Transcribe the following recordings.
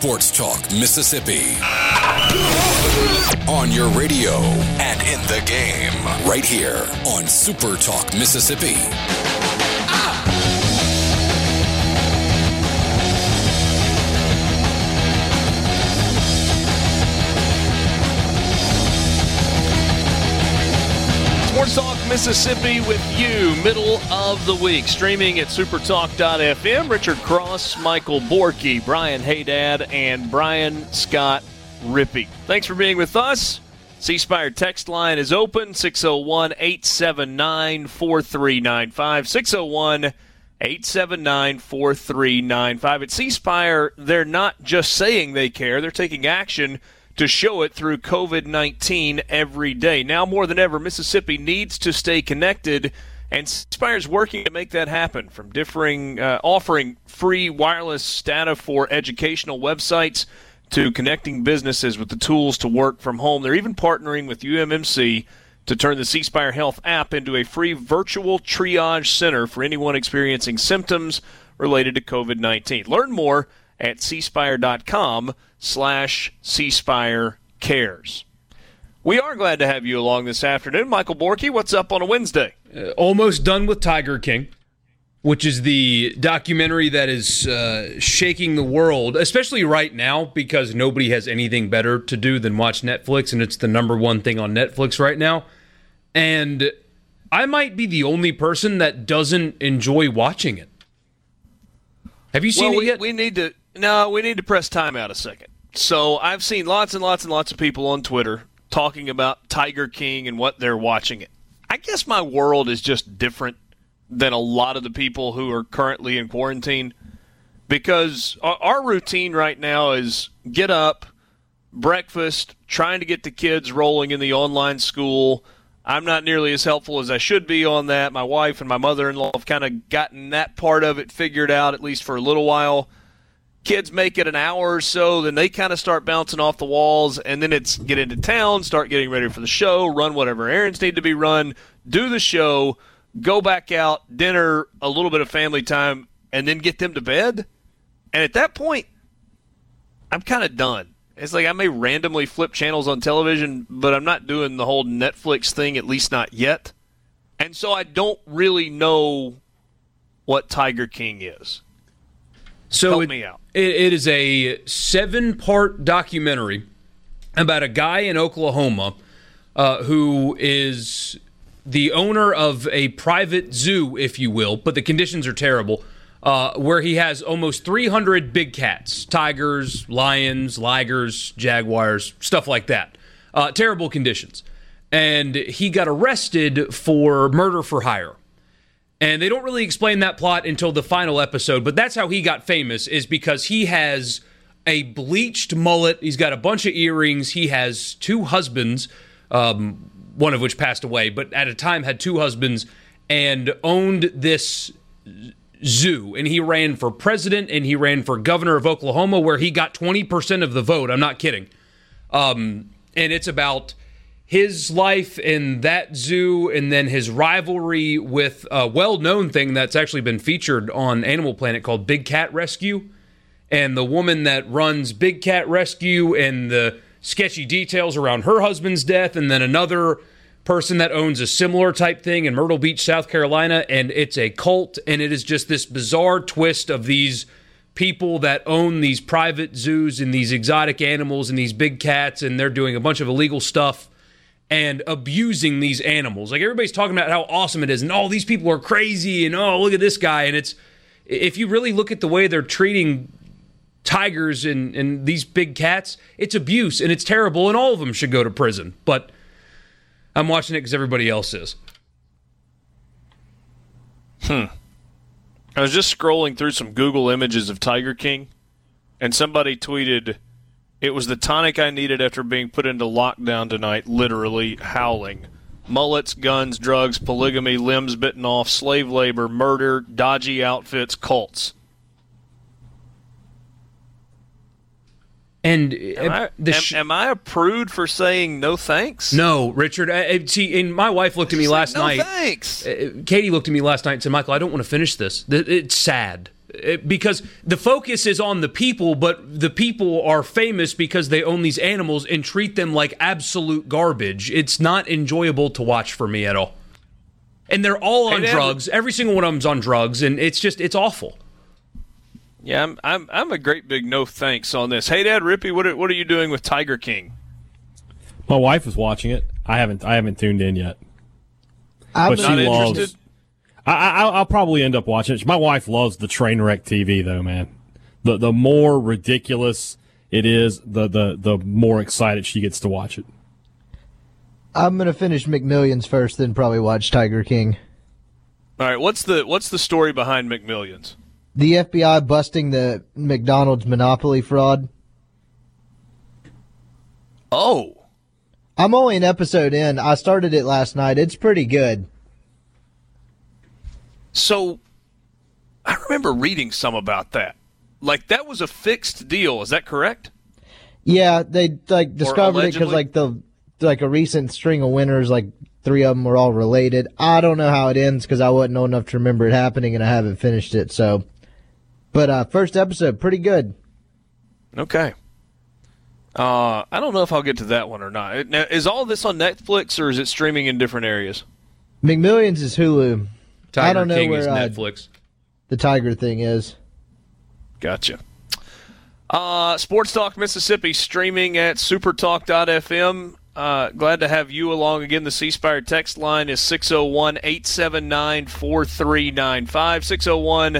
Sports Talk Mississippi. On your radio and in the game, right here on Super Talk Mississippi. Sports Talk Mississippi with you, middle of the week, streaming at supertalk.fm. Richard Cross, Michael Borky, Brian Haydad, and Brian Scott Rippey. Thanks for being with us. C Spire text line is open 601 879 4395. 601 879 4395. At C Spire, they're not just saying they care, they're taking action to show it through COVID 19 every day. Now more than ever, Mississippi needs to stay connected, and Spire is working to make that happen from differing, uh, offering free wireless data for educational websites to connecting businesses with the tools to work from home. They're even partnering with UMMC to turn the C Health app into a free virtual triage center for anyone experiencing symptoms related to COVID 19. Learn more at cspire.com slash cspire cares. We are glad to have you along this afternoon. Michael Borky, what's up on a Wednesday? Uh, almost done with Tiger King, which is the documentary that is uh, shaking the world, especially right now because nobody has anything better to do than watch Netflix, and it's the number one thing on Netflix right now. And I might be the only person that doesn't enjoy watching it. Have you seen well, it we, yet? We need to no, we need to press time out a second. So I've seen lots and lots and lots of people on Twitter talking about Tiger King and what they're watching it. I guess my world is just different than a lot of the people who are currently in quarantine because our routine right now is get up, breakfast, trying to get the kids rolling in the online school. I'm not nearly as helpful as I should be on that. My wife and my mother in law have kind of gotten that part of it figured out, at least for a little while kids make it an hour or so, then they kind of start bouncing off the walls, and then it's get into town, start getting ready for the show, run whatever errands need to be run, do the show, go back out, dinner, a little bit of family time, and then get them to bed. And at that point, I'm kind of done. It's like I may randomly flip channels on television, but I'm not doing the whole Netflix thing, at least not yet. And so I don't really know what Tiger King is. So Help it, me out. It, it is a seven-part documentary about a guy in Oklahoma uh, who is the owner of a private zoo, if you will, but the conditions are terrible. Uh, where he has almost 300 big cats, tigers, lions, ligers, jaguars, stuff like that. Uh, terrible conditions. And he got arrested for murder for hire. And they don't really explain that plot until the final episode, but that's how he got famous is because he has a bleached mullet, he's got a bunch of earrings, he has two husbands, um, one of which passed away, but at a time had two husbands and owned this zoo and he ran for president and he ran for governor of Oklahoma where he got 20% of the vote. I'm not kidding. Um, and it's about his life in that zoo and then his rivalry with a well-known thing that's actually been featured on Animal Planet called Big Cat Rescue. And the woman that runs Big Cat Rescue and the sketchy details around her husband's death and then another person that owns a similar type thing in Myrtle Beach, South Carolina. And it's a cult and it is just this bizarre twist of these people that own these private zoos and these exotic animals and these big cats. And they're doing a bunch of illegal stuff and abusing these animals. Like everybody's talking about how awesome it is, and oh, these people are crazy, and oh, look at this guy. And it's if you really look at the way they're treating tigers and, and these big cats, it's abuse and it's terrible, and all of them should go to prison. But I'm watching it because everybody else is. Hmm. I was just scrolling through some Google images of Tiger King, and somebody tweeted It was the tonic I needed after being put into lockdown tonight, literally howling. Mullets, guns, drugs, polygamy, limbs bitten off, slave labor, murder, dodgy outfits, cults. And Am, uh, I, am, am I a prude for saying no thanks? no, Richard. I, I- see, and my wife looked at me Say last no night. thanks. Uh, Katie looked at me last night and said, "Michael, I don't want to finish this. It's sad." It- because the focus is on the people, but the people are famous because they own these animals and treat them like absolute garbage. It's not enjoyable to watch for me at all. And they're all on Dad- drugs. Every single one of them's on drugs, and it's just it's awful. Yeah, I'm, I'm I'm a great big no thanks on this. Hey, Dad, Rippy, what are, what are you doing with Tiger King? My wife is watching it. I haven't. I haven't tuned in yet. I'm But gonna- she Not loves. interested. I, I, I'll probably end up watching it. My wife loves the train wreck TV, though, man. The the more ridiculous it is, the the the more excited she gets to watch it. I'm gonna finish McMillions first, then probably watch Tiger King. All right, what's the what's the story behind McMillions? The FBI busting the McDonald's monopoly fraud. Oh, I'm only an episode in. I started it last night. It's pretty good. So I remember reading some about that. Like that was a fixed deal. Is that correct? Yeah, they like discovered it because like the like a recent string of winners, like three of them were all related. I don't know how it ends because I wasn't old enough to remember it happening, and I haven't finished it. So, but uh first episode, pretty good. Okay. Uh, I don't know if I'll get to that one or not. Now, is all this on Netflix or is it streaming in different areas? McMillions is Hulu. Tiger I don't know King where is uh, Netflix. the Tiger thing is. Gotcha. Uh, Sports Talk Mississippi streaming at supertalk.fm. Uh, glad to have you along again. The C Spire text line is 601 879 4395. 601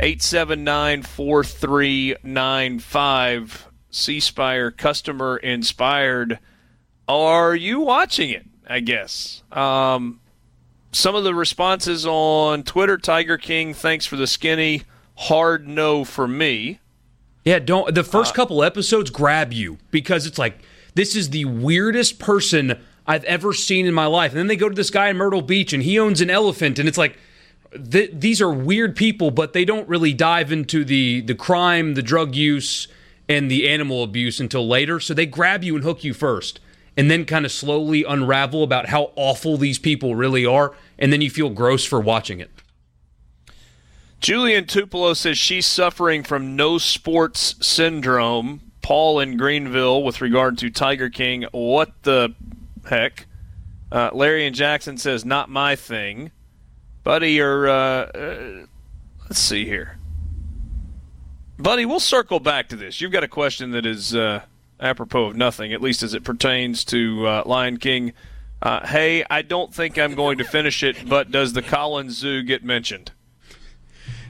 879 4395. C Spire customer inspired. Are you watching it? I guess. Um, some of the responses on Twitter Tiger King, thanks for the skinny. Hard no for me. Yeah, don't. The first uh, couple episodes grab you because it's like this is the weirdest person I've ever seen in my life, and then they go to this guy in Myrtle Beach and he owns an elephant, and it's like th- these are weird people, but they don't really dive into the the crime, the drug use, and the animal abuse until later. So they grab you and hook you first, and then kind of slowly unravel about how awful these people really are, and then you feel gross for watching it. Julian Tupelo says she's suffering from no sports syndrome. Paul in Greenville with regard to Tiger King. What the heck? Uh, Larry and Jackson says not my thing. Buddy, or uh, uh, let's see here. Buddy, we'll circle back to this. You've got a question that is uh, apropos of nothing, at least as it pertains to uh, Lion King. Uh, hey, I don't think I'm going to finish it, but does the Collins Zoo get mentioned?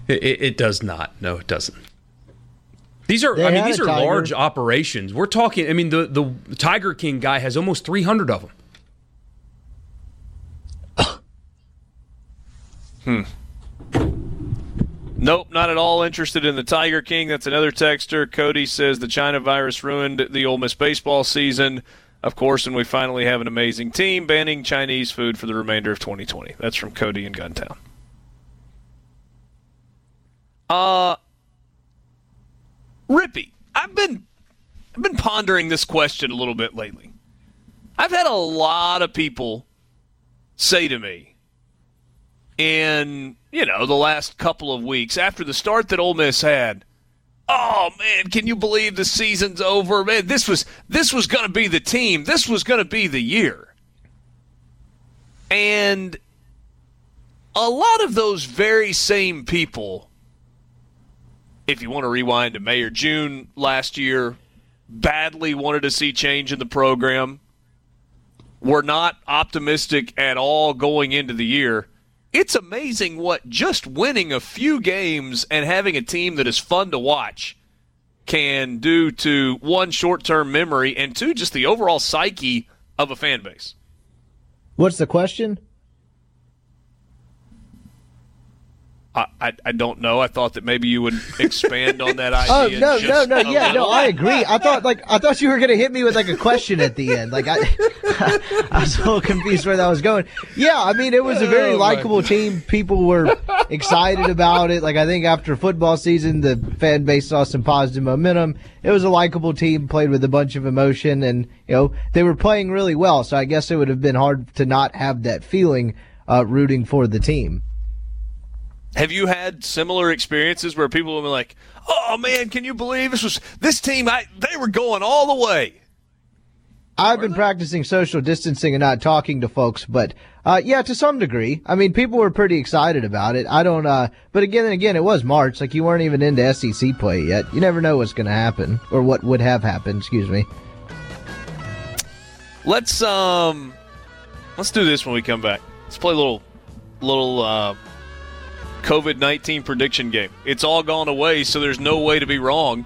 It, it, it does not. No, it doesn't. These are, They I mean, these are tiger. large operations. We're talking. I mean, the the Tiger King guy has almost 300 of them. Nope, not at all interested in the Tiger King. That's another texter. Cody says the China virus ruined the Ole Miss baseball season. Of course, and we finally have an amazing team banning Chinese food for the remainder of 2020. That's from Cody in Guntown. Uh, Rippy, I've been I've been pondering this question a little bit lately. I've had a lot of people say to me, in you know the last couple of weeks after the start that Ole Miss had. Oh man, can you believe the season's over? Man, this was this was going to be the team. This was going to be the year. And a lot of those very same people if you want to rewind to May or June last year, badly wanted to see change in the program. Were not optimistic at all going into the year it's amazing what just winning a few games and having a team that is fun to watch can do to one short term memory and two just the overall psyche of a fan base. What's the question? I, I, I don't know. I thought that maybe you would expand on that Oh idea. no, no, no, a yeah, no. I agree. I thought like I thought you were gonna hit me with like a question at the end. Like I, I was a little confused where that was going. Yeah, I mean it was a very Oh, likable team. People were excited about it. Like I think after football season, the fan base saw some positive momentum. It was a likable team, played with a bunch of emotion, and you know they were playing really well. So I guess it would have been hard to not have that feeling uh, rooting for the team. Have you had similar experiences where people have been like, "Oh man, can you believe this was this team? I they were going all the way." I've been practicing social distancing and not talking to folks, but uh, yeah, to some degree. I mean, people were pretty excited about it. I don't, uh, but again and again, it was March. Like you weren't even into SEC play yet. You never know what's going to happen or what would have happened. Excuse me. Let's um, let's do this when we come back. Let's play a little little uh, COVID nineteen prediction game. It's all gone away, so there's no way to be wrong.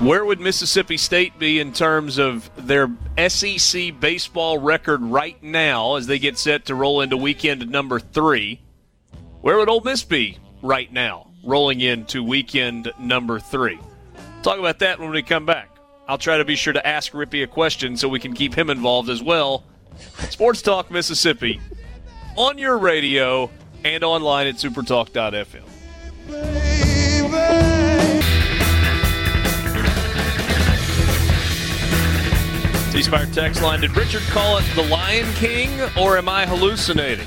Where would Mississippi State be in terms of their SEC baseball record right now as they get set to roll into weekend number three? Where would Ole Miss be right now, rolling into weekend number three? Talk about that when we come back. I'll try to be sure to ask Rippy a question so we can keep him involved as well. Sports Talk Mississippi on your radio and online at supertalk.fm. C Spire text line. Did Richard call it the Lion King or am I hallucinating?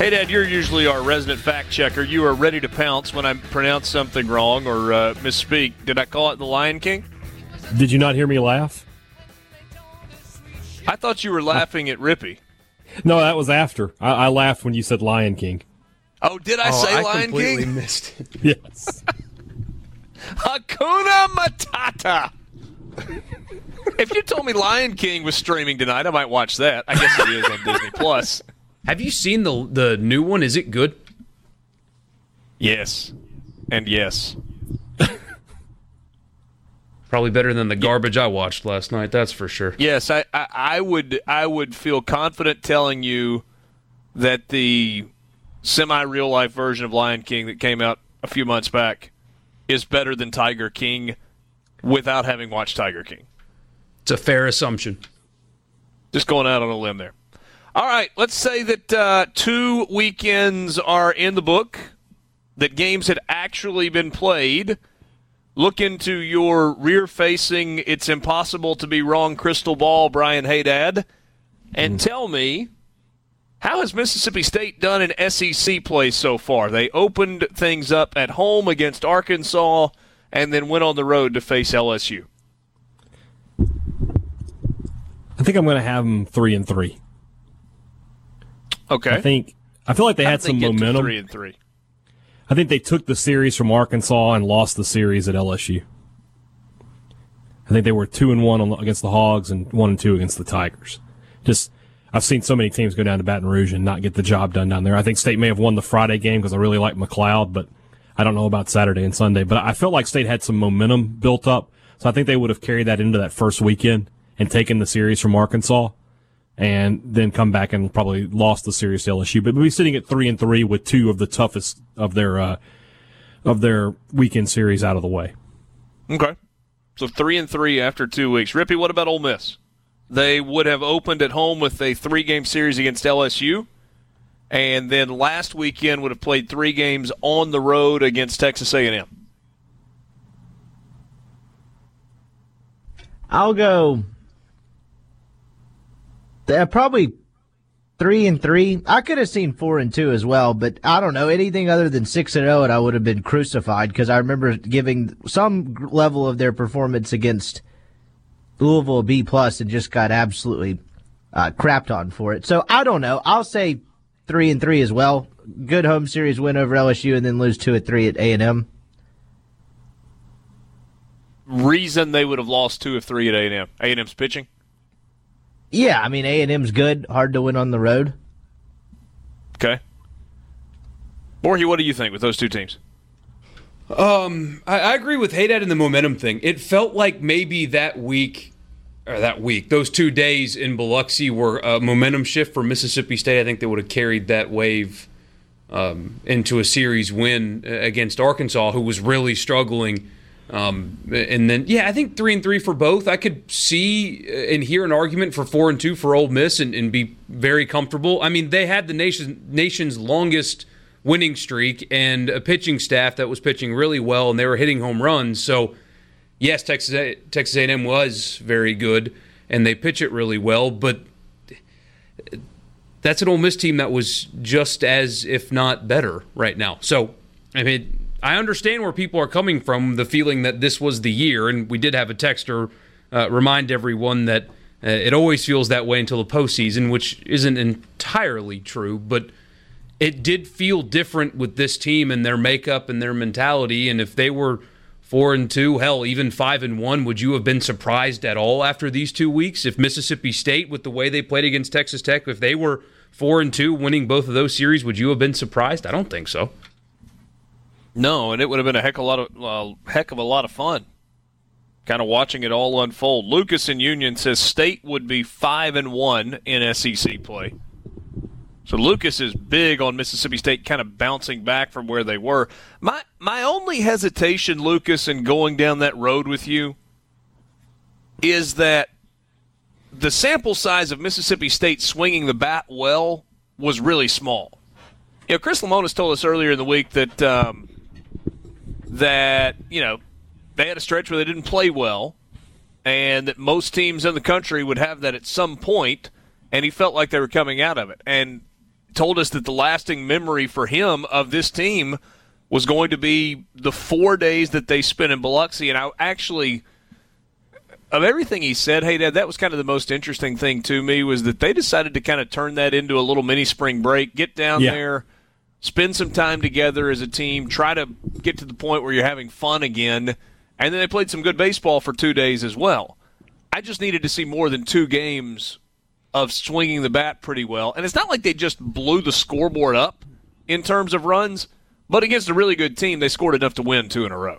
Haydad, you're usually our resident fact checker. You are ready to pounce when I pronounce something wrong or uh, misspeak. Did I call it the Lion King? Did you not hear me laugh? I thought you were laughing at Rippy. No, that was after. I, I laughed when you said Lion King. Oh, did I Oh, say I Lion completely King? missed it. Yes. Hakuna Matata. if you told me Lion King was streaming tonight, I might watch that. I guess it is on Disney Plus. Have you seen the the new one? Is it good? Yes, and yes. Probably better than the garbage I watched last night. That's for sure. Yes, I, I, I would I would feel confident telling you that the semi real life version of Lion King that came out a few months back is better than Tiger King without having watched Tiger King. It's a fair assumption. Just going out on a limb there. All right, let's say that uh, two weekends are in the book, that games had actually been played. Look into your rear facing, it's impossible to be wrong crystal ball, Brian Haydad, and mm-hmm. tell me how has Mississippi State done in SEC play so far? They opened things up at home against Arkansas and then went on the road to face LSU. I think I'm going to have them three and three. Okay. I think I feel like they How had some momentum. Three and three. I think they took the series from Arkansas and lost the series at LSU. I think they were two and one on, against the Hogs and one and two against the Tigers. Just I've seen so many teams go down to Baton Rouge and not get the job done down there. I think State may have won the Friday game because I really like MacLeod, but I don't know about Saturday and Sunday. But I felt like State had some momentum built up, so I think they would have carried that into that first weekend and taken the series from Arkansas and then come back and probably lost the series to LSU. But we'll be sitting at three and three with two of the toughest of their uh, of their weekend series out of the way. Okay. So three and three after two weeks. Rippy, what about Ole Miss? They would have opened at home with a three game series against LSU, and then last weekend would have played three games on the road against Texas A&M. I'll go. They're probably three and three. I could have seen four and two as well, but I don't know anything other than six and zero, and I would have been crucified because I remember giving some level of their performance against Louisville B and just got absolutely uh, crapped on for it. So I don't know. I'll say three and three as well. Good home series win over LSU, and then lose two at three at A and M. Reason they would have lost two of three at A&M. A&M's pitching. Yeah, I mean A and M's good. Hard to win on the road. Okay. Borky, what do you think with those two teams? I, I agree with Haydad in the momentum thing. It felt like maybe that week or that week, those two days in Biloxi were a momentum shift for Mississippi State. I think they would have carried that wave um, into a series win against Arkansas, who was really struggling. Um, and then, yeah, I think three and three for both. I could see and hear an argument for four and two for Ole Miss and, and be very comfortable. I mean, they had the nation, nation's longest winning streak and a pitching staff that was pitching really well, and they were hitting home runs. So, yes, Texas Texas A&M was very good, and they pitch it really well, but that's an Ole Miss team that was just as, if not better, right now. So, I mean, I understand where people are coming from, the feeling that this was the year, and we did have a texter uh, remind everyone that uh, it always feels that way until the postseason, which isn't entirely true, but it did feel different with this team and their makeup and their mentality. And if they were four and two, hell, even five and one, would you have been surprised at all after these two weeks? If Mississippi State, with the way they played against Texas Tech, if they were four and two, winning both of those series, would you have been surprised? I don't think so. No, and it would have been a heck of a lot of uh, heck of a lot of fun, kind of watching it all unfold. Lucas in Union says State would be five and one in SEC play. So Lucas is big on Mississippi State kind of bouncing back from where they were. My my only hesitation, Lucas, in going down that road with you is that the sample size of Mississippi State swinging the bat well was really small. You know, Chris Lemonis told us earlier in the week that um, that you know they had a stretch where they didn't play well, and that most teams in the country would have that at some point, and he felt like they were coming out of it. And told us that the lasting memory for him of this team was going to be the four days that they spent in Biloxi. And I actually, of everything he said, Haydad, that was kind of the most interesting thing to me was that they decided to kind of turn that into a little mini spring break, get down yeah. there, spend some time together as a team, try to get to the point where you're having fun again. And then they played some good baseball for two days as well. I just needed to see more than two games of swinging the bat pretty well. And it's not like they just blew the scoreboard up in terms of runs, but against a really good team, they scored enough to win two in a row.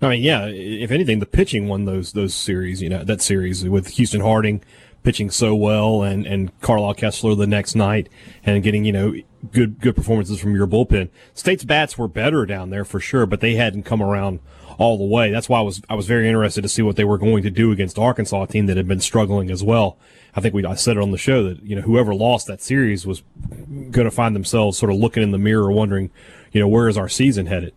I mean, yeah. If anything, the pitching won those those series. You know that series with Houston Harding pitching so well, and and Carlisle Koestler the next night, and getting you know good good performances from your bullpen. State's bats were better down there for sure, but they hadn't come around all the way. That's why I was I was very interested to see what they were going to do against Arkansas, a team that had been struggling as well. I think we I said it on the show that you know whoever lost that series was going to find themselves sort of looking in the mirror, wondering, you know, where is our season headed?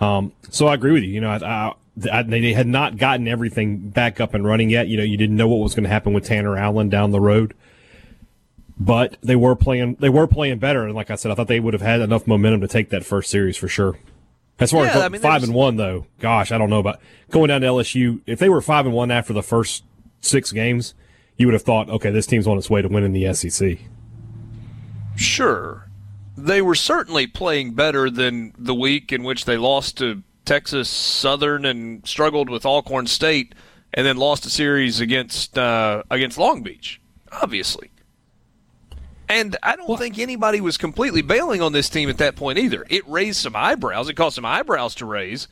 Um, so I agree with you. You know, I, I, they had not gotten everything back up and running yet. You know, you didn't know what was going to happen with Tanner Allen down the road, but they were playing. They were playing better, and like I said, I thought they would have had enough momentum to take that first series for sure. As far yeah, as I mean, five and one, though, gosh, I don't know about going down to LSU. If they were five and one after the first six games, you would have thought, okay, this team's on its way to winning the SEC. Sure. They were certainly playing better than the week in which they lost to Texas Southern and struggled with Alcorn State and then lost a series against uh, against Long Beach, obviously. And I don't what? think anybody was completely bailing on this team at that point either. It raised some eyebrows. It caused some eyebrows to raise,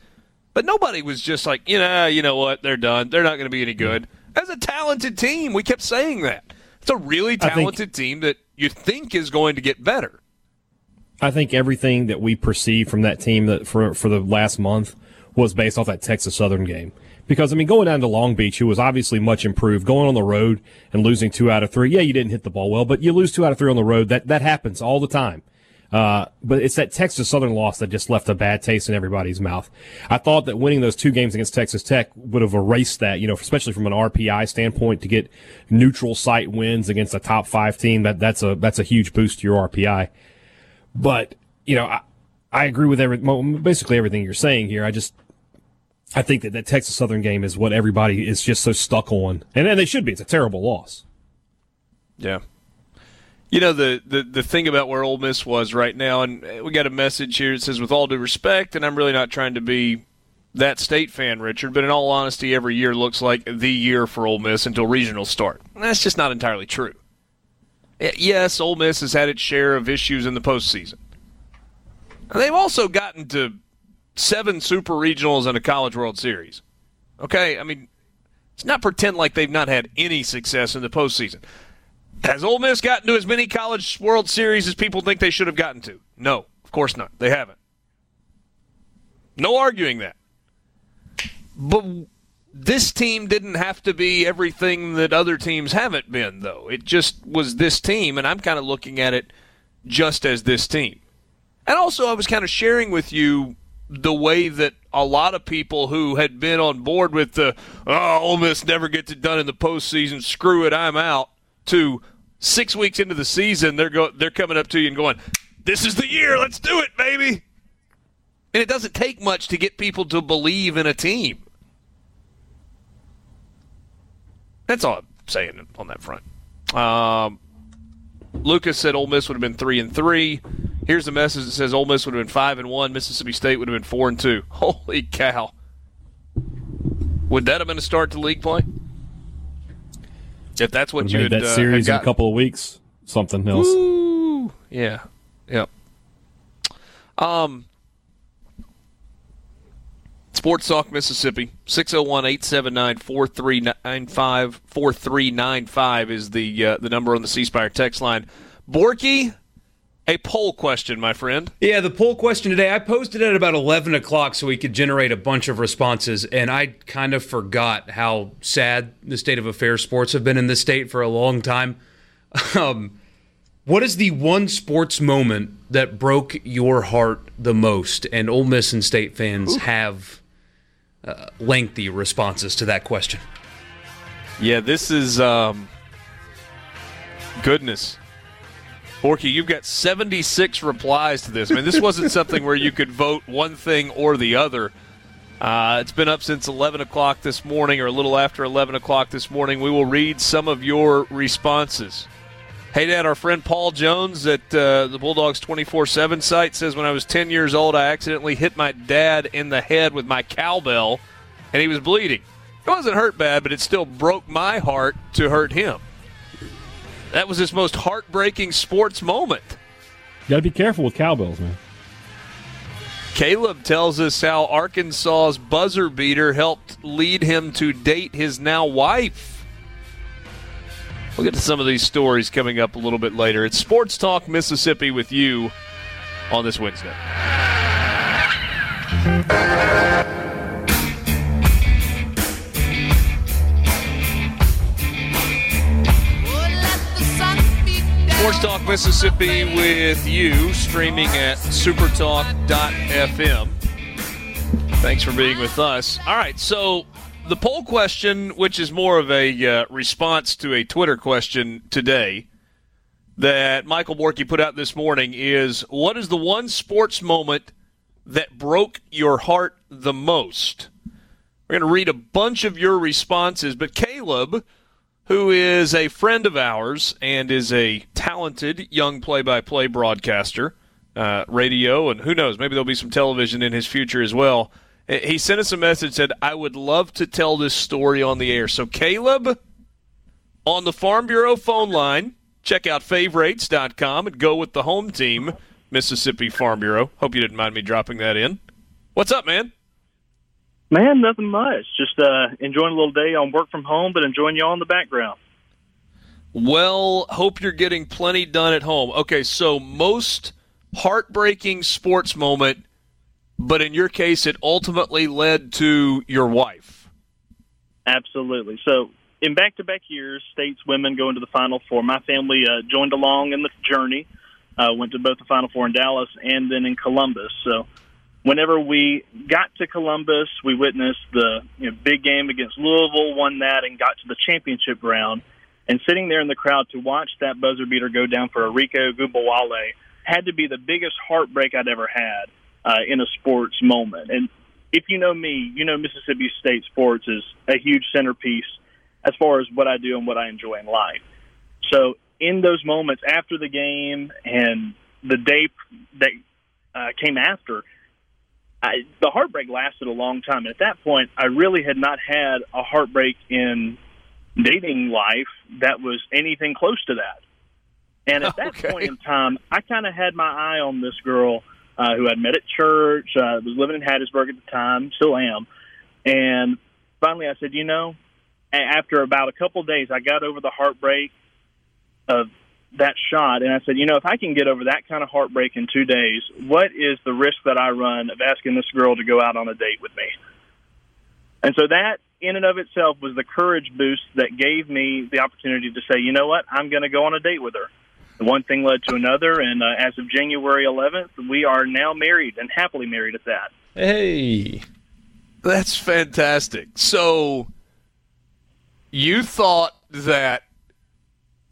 but nobody was just like, you know, you know what? They're done. They're not going to be any good. As a talented team. We kept saying that. It's a really talented think, team that you think is going to get better. I think everything that we perceived from that team that for for the last month was based off that Texas Southern game. Because I mean, going down to Long Beach, who was obviously much improved, going on the road and losing two out of three. Yeah, you didn't hit the ball well, but you lose two out of three on the road. That that happens all the time. Uh, but it's that Texas Southern loss that just left a bad taste in everybody's mouth. I thought that winning those two games against Texas Tech would have erased that, you know, especially from an RPI standpoint to get neutral site wins against a top five team. That, that's a, that's a huge boost to your RPI. But, you know, I, I agree with every, basically everything you're saying here. I just, I think that that Texas Southern game is what everybody is just so stuck on. And, and they should be. It's a terrible loss. Yeah. You know the, the the thing about where Ole Miss was right now, and we got a message here that says, "With all due respect," and I'm really not trying to be that state fan, Richard, but in all honesty, every year looks like the year for Ole Miss until regionals start. And that's just not entirely true. Uh, yes, Ole Miss has had its share of issues in the postseason. They've also gotten to seven super regionals and a college world series. Okay, I mean, Let's not pretend like they've not had any success in the postseason. Has Ole Miss gotten to as many college World Series as people think they should have gotten to? No, of course not. They haven't. No arguing that. But this team didn't have to be everything that other teams haven't been, though. It just was this team, and I'm kind of looking at it just as this team. And also, I was kind of sharing with you the way that a lot of people who had been on board with the oh, Ole Miss never gets it done in the postseason, screw it, I'm out, to six weeks into the season, they're go they're coming up to you and going, "This is the year, let's do it, baby." And it doesn't take much to get people to believe in a team. That's all I'm saying on that front. Um, Lucas said Ole Miss would have been three and three. Here's the message that says Ole Miss would have been five and one. Mississippi State would have been four and two. Holy cow! Would that have been a start to league play? If that's what you had, that uh, series had in a couple of weeks, something else. Ooh, yeah, yep. Um, Sports Talk Mississippi 601-879-4395 4395 is the uh, the number on the C Spire text line. Borky, a poll question, my friend. Yeah, the poll question today, I posted it at about 11 o'clock so we could generate a bunch of responses, and I kind of forgot how sad the state of affairs sports have been in this state for a long time. Um, what is the one sports moment that broke your heart the most? And Ole Miss and State fans Ooh. have uh, lengthy responses to that question. Yeah, this is um, goodness. Borky, you've got 76 replies to this. I mean, this wasn't something where you could vote one thing or the other. Uh, it's been up since 11 o'clock this morning, or a little after 11 o'clock this morning. We will read some of your responses. Haydad, our friend Paul Jones at uh, the Bulldogs 24 7 site says when I was 10 years old, I accidentally hit my dad in the head with my cowbell, and he was bleeding. It wasn't hurt bad, but it still broke my heart to hurt him. That was his most heartbreaking sports moment. You got to be careful with cowbells, man. Caleb tells us how Arkansas's buzzer beater helped lead him to date his now wife. We'll get to some of these stories coming up a little bit later. It's Sports Talk Mississippi with you on this Wednesday. Sports Talk Mississippi with you, streaming at supertalk.fm. Thanks for being with us. All right, so the poll question, which is more of a uh, response to a Twitter question today that Michael Borky put out this morning, is what is the one sports moment that broke your heart the most? We're going to read a bunch of your responses, but Caleb, who is a friend of ours and is a talented young play by play broadcaster, uh, radio, and who knows, maybe there'll be some television in his future as well. He sent us a message said, I would love to tell this story on the air. So, Caleb, on the Farm Bureau phone line, check out favorites.com and go with the home team, Mississippi Farm Bureau. Hope you didn't mind me dropping that in. What's up, man? Man, nothing much. Just uh, enjoying a little day on work from home, but enjoying y'all in the background. Well, hope you're getting plenty done at home. Okay, so most heartbreaking sports moment but in your case, it ultimately led to your wife. Absolutely. So, in back to back years, states women going to the Final Four. My family uh, joined along in the journey, uh, went to both the Final Four in Dallas and then in Columbus. So, whenever we got to Columbus, we witnessed the you know, big game against Louisville, won that, and got to the championship round. And sitting there in the crowd to watch that buzzer beater go down for Arike Ogunbowale had to be the biggest heartbreak I'd ever had uh, in a sports moment. And if you know me, you know Mississippi State sports is a huge centerpiece as far as what I do and what I enjoy in life. So in those moments after the game and the day that uh, came after, I, the heartbreak lasted a long time. And at that point, I really had not had a heartbreak in dating life that was anything close to that. And at that okay. point in time, I kind of had my eye on this girl uh, who I'd met at church, uh, was living in Hattiesburg at the time, still am. And finally I said, you know, after about a couple of days, I got over the heartbreak of that shot, and I said, you know, if I can get over that kind of heartbreak in two days, what is the risk that I run of asking this girl to go out on a date with me? And so that, in and of itself, was the courage boost that gave me the opportunity to say, you know what, I'm going to go on a date with her. And one thing led to another, and uh, as of January 11th, we are now married and happily married at that. Hey, that's fantastic. So you thought that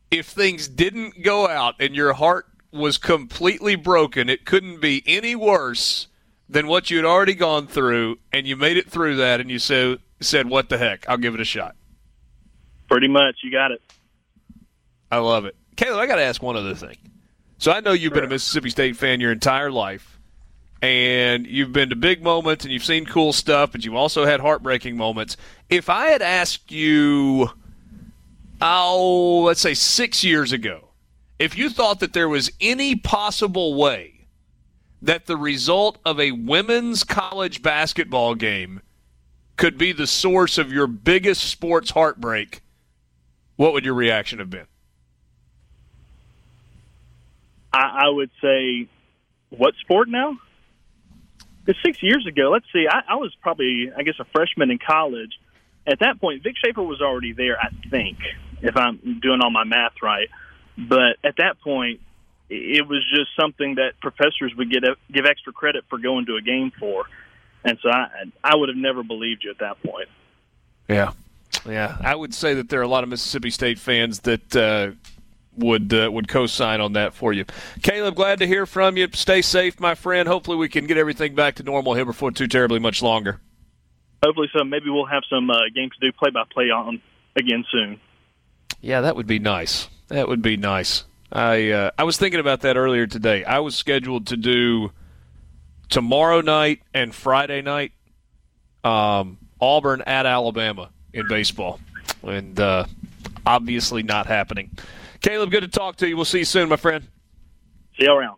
if things didn't go out and your heart was completely broken, it couldn't be any worse than what you had already gone through, and you made it through that, and you so, said, "What the heck? I'll give it a shot." Pretty much, you got it. I love it, Caleb. I got to ask one other thing. So I know you've sure. been a Mississippi State fan your entire life, and you've been to big moments, and you've seen cool stuff, but you've also had heartbreaking moments. If I had asked you oh, let's say six years ago, if you thought that there was any possible way that the result of a women's college basketball game could be the source of your biggest sports heartbreak, what would your reaction have been? I, I would say, what sport now? Because six years ago, let's see, I, I was probably, I guess, a freshman in college. At that point, Vic Schaefer was already there, I think if I'm doing all my math right. But at that point, it was just something that professors would get give extra credit for going to a game for, and so I I would have never believed you at that point. Yeah, yeah, I would say that there are a lot of Mississippi State fans that uh, would uh, would co-sign on that for you. Caleb, glad to hear from you. Stay safe, my friend. Hopefully, we can get everything back to normal here before too terribly much longer. Hopefully, so. Maybe we'll have some uh, games to do play by play on again soon. Yeah, that would be nice. That would be nice. I uh, I was thinking about that earlier today. I was scheduled to do tomorrow night and Friday night um, Auburn at Alabama in baseball, and uh, obviously not happening. Caleb, good to talk to you. We'll see you soon, my friend. See you around.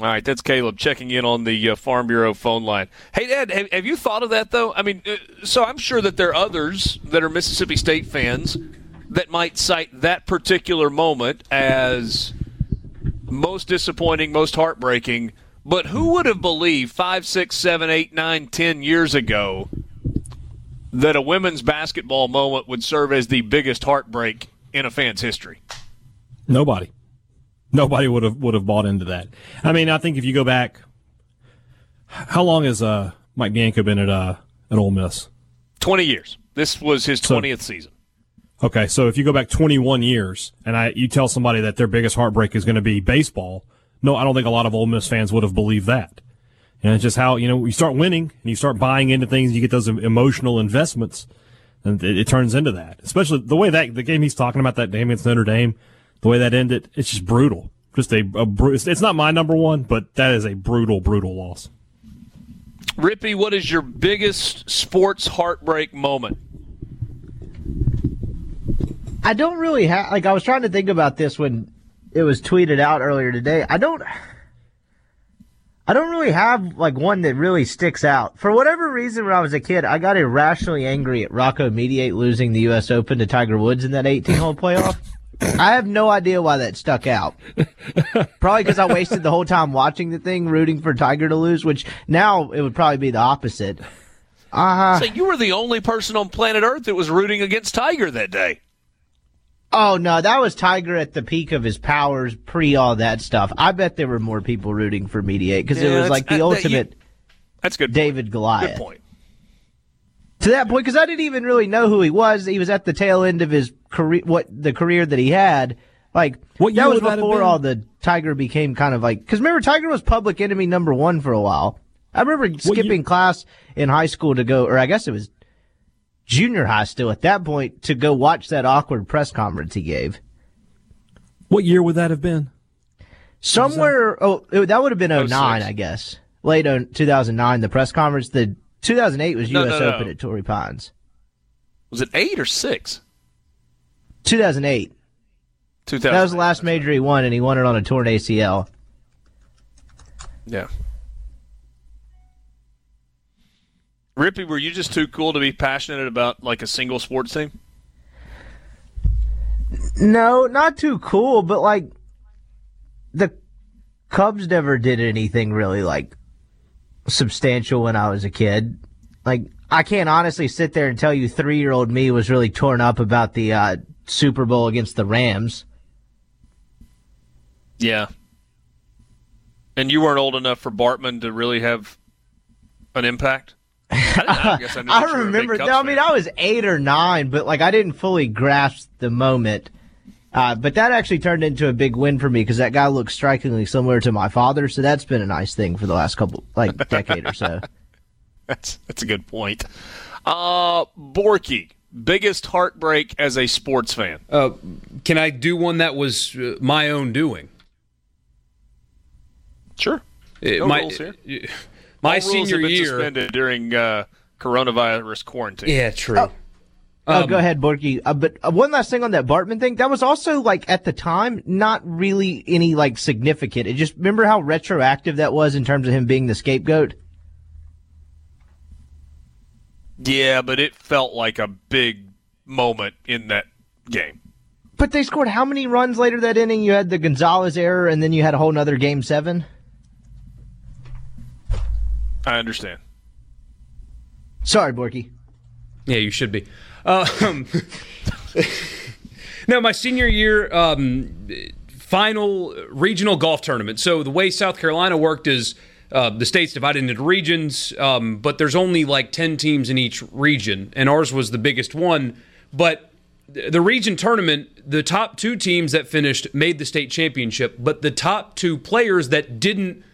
All right, that's Caleb checking in on the uh, Farm Bureau phone line. Hey, Ed, have, have, you thought of that though? I mean, uh, so I'm sure that there are others that are Mississippi State fans that might cite that particular moment as most disappointing, most heartbreaking. But who would have believed five, six, seven, eight, nine, ten years ago that a women's basketball moment would serve as the biggest heartbreak in a fan's history? Nobody. Nobody would have would have bought into that. I mean, I think if you go back, how long has uh, Mike Bianco been at uh, at Ole Miss? Twenty years. This was his twentieth so, season. Okay, so if you go back 21 years and I you tell somebody that their biggest heartbreak is going to be baseball, no, I don't think a lot of Ole Miss fans would have believed that. And it's just how you know you start winning and you start buying into things, you get those emotional investments, and it, it turns into that. Especially the way that the game he's talking about that game against Notre Dame, the way that ended, it's just brutal. Just a, a it's not my number one, but that is a brutal, brutal loss. Rippy, what is your biggest sports heartbreak moment? I don't really have like I was trying to think about this when it was tweeted out earlier today. I don't I don't really have like one that really sticks out. For whatever reason when I was a kid, I got irrationally angry at Rocco Mediate losing the US Open to Tiger Woods in that 18 hole playoff. I have no idea why that stuck out. probably because I wasted the whole time watching the thing, rooting for Tiger to lose, which now it would probably be the opposite. Uh, so you were the only person on planet Earth that was rooting against Tiger that day. Oh no, that was Tiger at the peak of his powers, pre all that stuff. I bet there were more people rooting for Mediate because yeah, it was like the uh, ultimate. You, that's good. David Goliath. Good point. To that point, because I didn't even really know who he was. He was at the tail end of his career, what the career that he had. Like what that was before all the Tiger became kind of like. Because remember, Tiger was public enemy number one for a while. I remember skipping class in high school to go, or I guess it was junior high still at that point to go watch that awkward press conference he gave. What year would that have been? Somewhere, oh, it, that would have been 09, I guess. Late 2009, the press conference. The 2008 was no, U.S. No, no. Open at Torrey Pines. Was it eight or six? 2008. 2008. That was the last major he won, and he won it on a torn ACL. Yeah. Rippy, were you just too cool to be passionate about like a single sports team? No, not too cool, but like the Cubs never did anything really like substantial when I was a kid. Like I can't honestly sit there and tell you three year old me was really torn up about the uh, Super Bowl against the Rams. Yeah. And you weren't old enough for Bartman to really have an impact? I, I, I remember. I mean, I was eight or nine, but like I didn't fully grasp the moment. Uh, but that actually turned into a big win for me because that guy looks strikingly similar to my father. So that's been a nice thing for the last couple, like decade or so. That's that's a good point. Uh, Borky, biggest heartbreak as a sports fan. Uh, can I do one that was uh, my own doing? Sure. No my, rules here. My All senior rules year suspended during uh, coronavirus quarantine. Yeah, true. Oh. Um, oh, go ahead, Borky. Uh, but uh, one last thing on that Bartman thing. That was also like at the time not really any like significant. It just remember how retroactive that was in terms of him being the scapegoat. Yeah, but it felt like a big moment in that game. But they scored how many runs later that inning? You had the Gonzalez error, and then you had a whole nother game seven. I understand. Sorry, Borky. Yeah, you should be. Um, no, my senior year um, final regional golf tournament. So the way South Carolina worked is uh, the state's divided into regions, um, but there's only like 10 teams in each region, and ours was the biggest one. But the region tournament, the top two teams that finished made the state championship, but the top two players that didn't,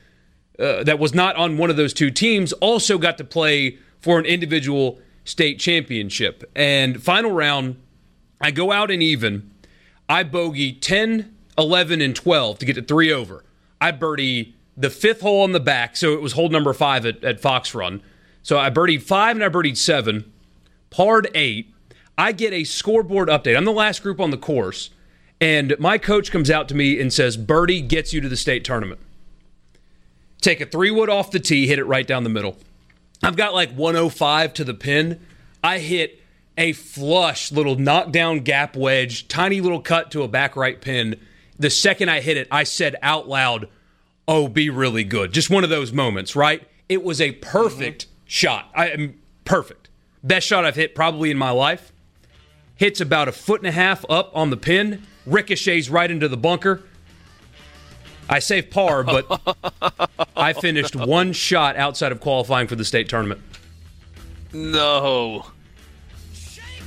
uh, that was not on one of those two teams, also got to play for an individual state championship. And final round, I go out and even. I bogey 10, 11, and 12 to get to three over. I birdie the fifth hole on the back, so it was hole number five at, at Fox Run. So I birdied five and I birdied seven, parred eight. I get a scoreboard update. I'm the last group on the course, and my coach comes out to me and says, Birdie gets you to the state tournament. Take a three wood off the tee, hit it right down the middle. I've got like 105 to the pin. I hit a flush little knockdown gap wedge, tiny little cut to a back right pin. The second I hit it, I said out loud, oh, be really good. Just one of those moments, right? It was a perfect mm-hmm. shot. I am perfect. Best shot I've hit probably in my life. Hits about a foot and a half up on the pin, ricochets right into the bunker. I saved par, but I finished one shot outside of qualifying for the state tournament. No.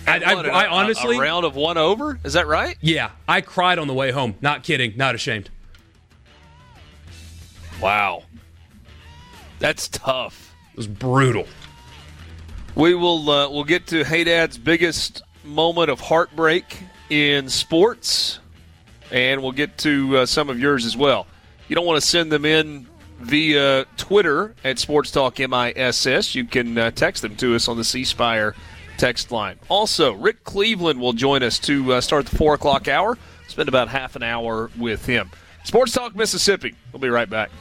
I, I, I, honestly a round of one over. Is that right? Yeah, I cried on the way home. Not kidding. Not ashamed. Wow. That's tough. It was brutal. We will uh, we'll get to Haydad's biggest moment of heartbreak in sports, and we'll get to uh, some of yours as well. You don't want to send them in via Twitter at Sports Talk MISS. You can uh, text them to us on the C Spire text line. Also, Rick Cleveland will join us to uh, start the four o'clock hour. Spend about half an hour with him. Sports Talk Mississippi. We'll be right back.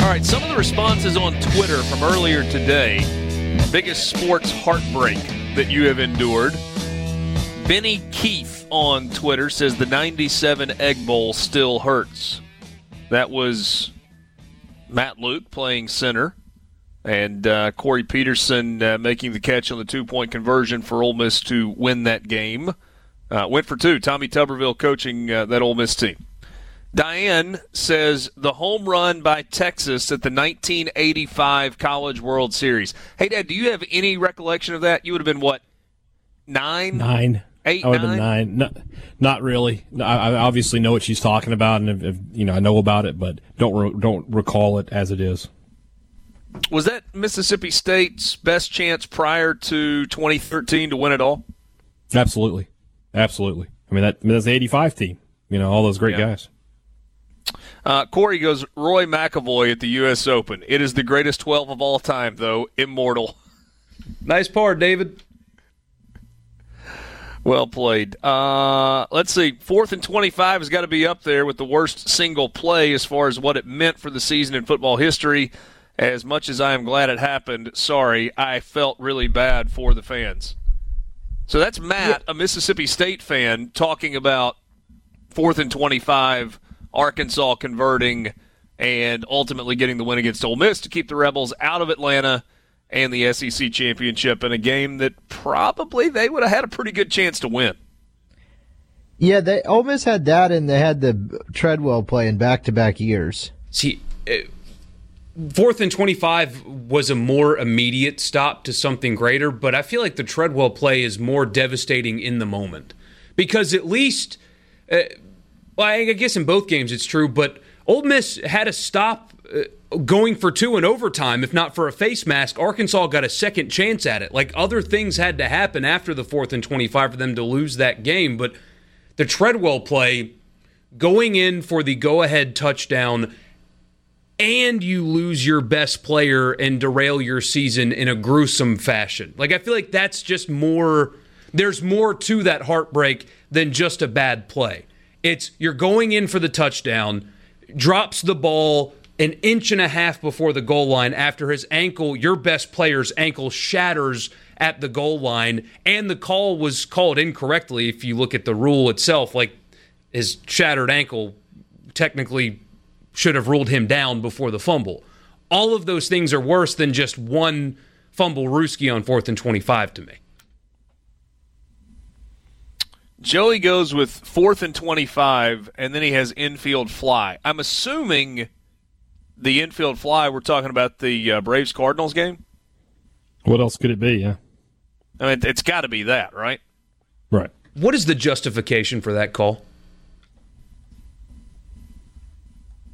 All right, some of the responses on Twitter from earlier today. Biggest sports heartbreak that you have endured. Benny Keefe on Twitter says the 97 Egg Bowl still hurts. That was Matt Luke playing center and uh, Corey Peterson uh, making the catch on the two point conversion for Ole Miss to win that game. Uh, went for two. Tommy Tuberville coaching uh, that Ole Miss team. Diane says the home run by Texas at the 1985 College World Series. Haydad, do you have any recollection of that? You would have been what? Nine? Nine. Eight, I would nine? have been nine. No, not really. I, I, obviously know what she's talking about, and if, if, you know I know about it, but don't re- don't recall it as it is. Was that Mississippi State's best chance prior to 2013 to win it all? Absolutely, absolutely. I mean that I mean, that's the '85 team. You know all those great yeah. guys. Uh, Corey goes, Roy McAvoy at the U.S. Open. It is the greatest 12 of all time, though. Immortal. Nice par, David. Well played. Uh, let's see. Fourth and 25 has got to be up there with the worst single play as far as what it meant for the season in football history. As much as I am glad it happened, sorry, I felt really bad for the fans. So that's Matt, a Mississippi State fan, talking about fourth and 25, Arkansas converting, and ultimately getting the win against Ole Miss to keep the Rebels out of Atlanta and the SEC championship in a game that probably they would have had a pretty good chance to win. Yeah, they Ole Miss had that, and they had the Treadwell play in back-to-back years. See, uh, fourth and 25 was a more immediate stop to something greater, but I feel like the Treadwell play is more devastating in the moment because at least, uh, well, I guess in both games it's true, but Ole Miss had a stop uh, going for two in overtime, if not for a face mask. Arkansas got a second chance at it. Like other things had to happen after the fourth and 25 for them to lose that game, but the Treadwell play going in for the go ahead touchdown and you lose your best player and derail your season in a gruesome fashion. Like I feel like that's just more there's more to that heartbreak than just a bad play. It's you're going in for the touchdown, drops the ball an inch and a half before the goal line after his ankle, your best player's ankle shatters at the goal line and the call was called incorrectly if you look at the rule itself like his shattered ankle technically should have ruled him down before the fumble. All of those things are worse than just one fumble Ruski on fourth and 25 to me. Joey goes with fourth and 25, and then he has infield fly. I'm assuming the infield fly, we're talking about the uh, Braves Cardinals game? What else could it be? Yeah. I mean, it's got to be that, right? Right. What is the justification for that call?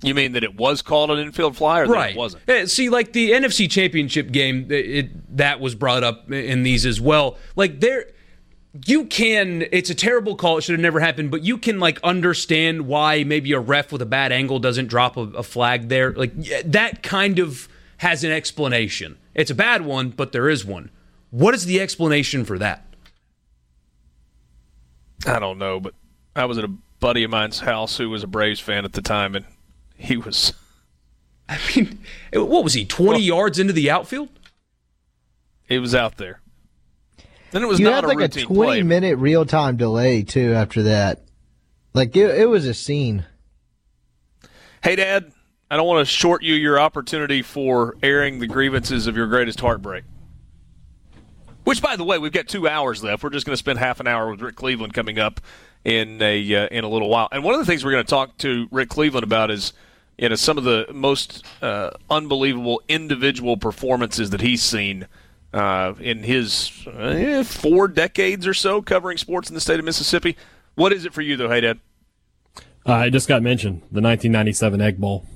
You mean that it was called an infield fly, or right. it wasn't? Uh, See, like the NFC Championship game, it, it, that was brought up in these as well. Like there, you can. It's a terrible call. It should have never happened. But you can like understand why maybe a ref with a bad angle doesn't drop a, a flag there. Like that kind of has an explanation. It's a bad one, but there is one. What is the explanation for that? I don't know, but I was at a buddy of mine's house who was a Braves fan at the time, and he was. I mean, what was he? Twenty Well- yards into the outfield? He was out there. Then it was You had a like a routine 20 play. minute real time delay too after that. Like it, it was a scene. Haydad, I don't want to short you your opportunity for airing the grievances of your greatest heartbreak. Which, by the way, we've got two hours left. We're just going to spend half an hour with Rick Cleveland coming up in a uh, in a little while. And one of the things we're going to talk to Rick Cleveland about is you know some of the most uh, unbelievable individual performances that he's seen uh, in his uh, four decades or so covering sports in the state of Mississippi. What is it for you, though? Haydad. Uh, it just got mentioned the 1997 Egg Bowl.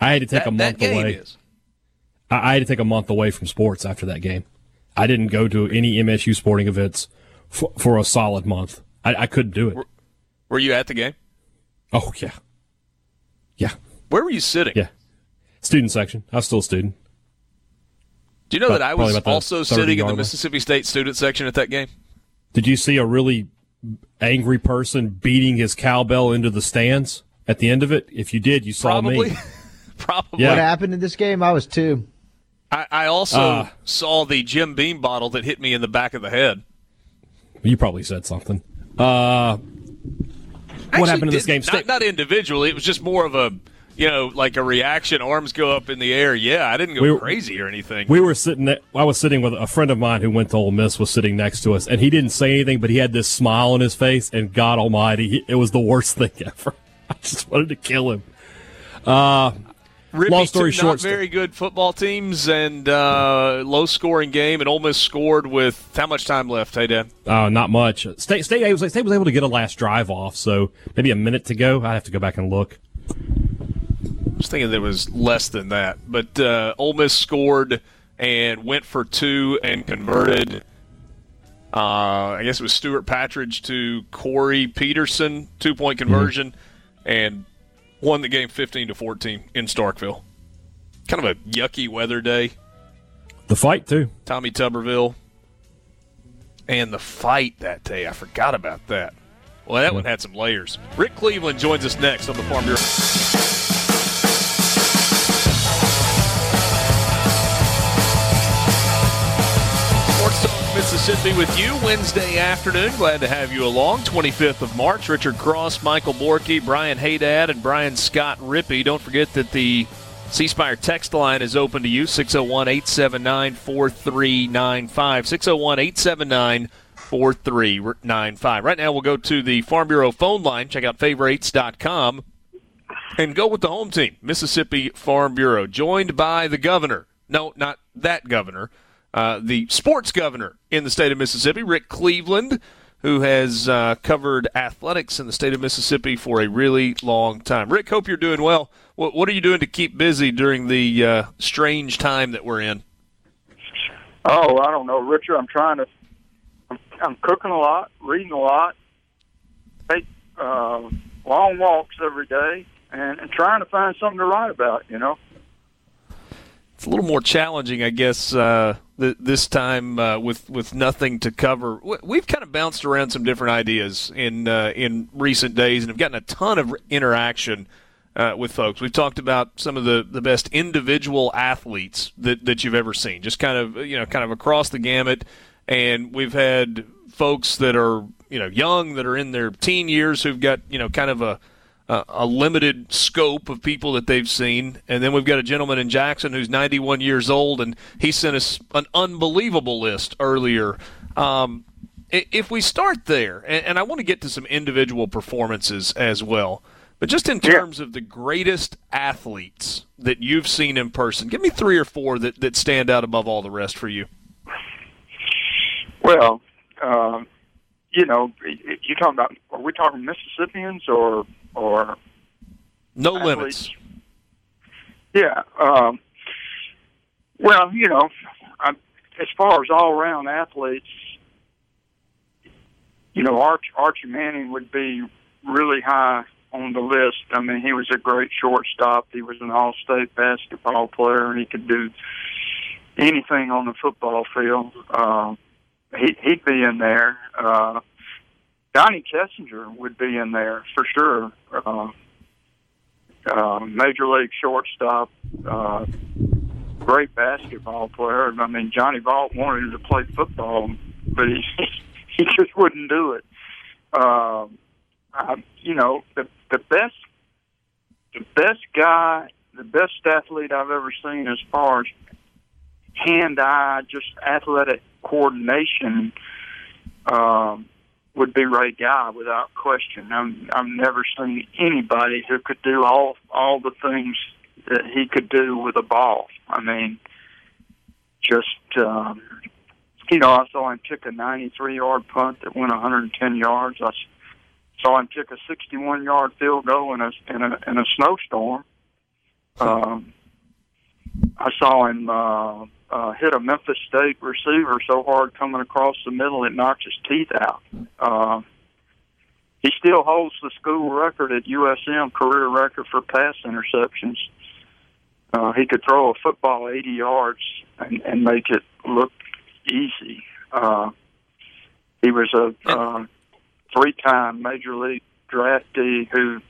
I had to take That, a month that game away. is. I, I had to take a month away from sports after that game. I didn't go to any MSU sporting events for, for a solid month. I, I couldn't do it. Were you at the game? Oh yeah, yeah, Where were you sitting? yeah. Student section. I was still a student. Do you know About- that I was also sitting in the. Mississippi State student section at that game? Did you see a really angry person beating his cowbell into the stands at the end of it? If you did, you saw Probably. me. Probably. Yeah. What happened in this game? I was two. I, I also Uh. saw the Jim Beam bottle that hit me in the back of the head. You probably said something. Uh, Actually what happened in this game? Not, not individually. It was just more of a, you know, like a reaction. Arms go up in the air. Yeah, I didn't go We were- crazy or anything. we were sitting. I was sitting with a friend of mine who went to Ole Miss. Was sitting next to us, and he didn't say anything, but he had this smile on his face. And God Almighty, he, it was the worst thing ever. I just wanted to kill him. Uh, Rippey, long story short, not very good football teams and uh, low scoring game, and Ole Miss scored with how much time left? Haydad. Uh, not much. State State was, State was able to get a last drive off, so maybe a minute to go. I have to go back and look. I was thinking there was less than that, but uh, Ole Miss scored and went for two and converted. Uh, I guess it was Stewart Patridge to Corey Peterson two point conversion, and won the game fifteen to fourteen in Starkville. Kind of a yucky weather day. The fight too. Tommy Tuberville And the fight that day, I forgot about that. Well, that one had some layers. Rick Cleveland joins us next on the Farm Bureau. Mississippi with you Wednesday afternoon. Glad to have you along. 25th of March. Richard Cross, Michael Borky, Brian Haydad, and Brian Scott Rippey. Don't forget that the C Spire text line is open to you 601 879 4395. 601 879 4395. Right now, we'll go to the Farm Bureau phone line. Check out favorites.com and go with the home team, Mississippi Farm Bureau, joined by the governor. No, not that governor, uh, the sports governor in the state of Mississippi, Rick Cleveland, who has uh, covered athletics in the state of Mississippi for a really long time. Rick, hope you're doing well. What, what are you doing to keep busy during the uh, strange time that we're in? Oh, I don't know, Richard. I'm trying to I'm, I'm cooking a lot, reading a lot, take uh, long walks every day, and, and trying to find something to write about. You know, it's a little more challenging, I guess, uh, th- this time uh, with with nothing to cover. We've kind of bounced around some different ideas in uh, in recent days, and have gotten a ton of interaction. Uh, with folks, we've talked about some of the, the best individual athletes that, that you've ever seen, just kind of you know kind of across the gamut and we've had folks that are you know young that are in their teen years who've got you know kind of a a limited scope of people that they've seen, and then we've got a gentleman in Jackson who's 91 years old, and he sent us an unbelievable list earlier. Um, if we start there, and, I want to get to some individual performances as well, but just in terms yeah. of the greatest athletes that you've seen in person, give me three or four that, that stand out above all the rest for you. Well, um, you know, you talking about? Are we talking Mississippians or or no athletes? limits? Yeah. Um, well, you know, I, as far as all around athletes, you know, Arch, Archie Manning would be really high on the list. I mean, he was a great shortstop. He was an all-state basketball player, and he could do anything on the football field. Uh, he, he'd be in there. Uh, Donnie Kessinger would be in there for sure. Uh, uh, major league shortstop, uh, great basketball player. I mean, Johnny Vaught wanted him to play football, but he he just wouldn't do it. Uh, I, you know, the the best the best guy, the best athlete I've ever seen as far as hand eye, just athletic coordination um, would be Ray Guy without question. I'm, I've never seen anybody who could do all all the things that he could do with a ball. I mean, just um, you know, I saw him kick a 93 yard punt that went 110 yards. I saw him kick a 61 yard field goal in a in a in a snowstorm. Um, I saw him uh, uh, hit a Memphis State receiver so hard coming across the middle it knocked his teeth out. Uh, he still holds the school record at USM, career record for pass interceptions. Uh, he could throw a football 80 yards and, and make it look easy. Uh, he was a uh, three-time major league draftee who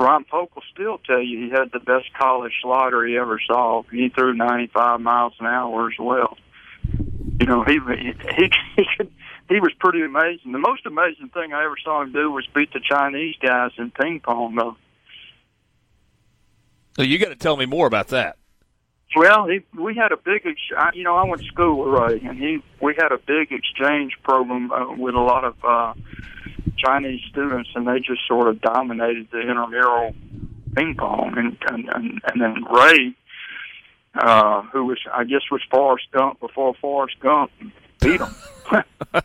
Ron Polk will still tell you he had the best college slider he ever saw. He threw 95 miles an hour as well. You know, he he he, he was pretty amazing. The most amazing thing I ever saw him do was beat the Chinese guys in ping pong, though. So you got to tell me more about that. Well, he, we had a big, ex- you know, I went to school with Ray, and he we had a big exchange program uh, with a lot of uh, Chinese students, and they just sort of dominated the intramural ping pong. And and and, and then Ray, uh, who was I guess was Forrest Gump before Forrest Gump, beat him.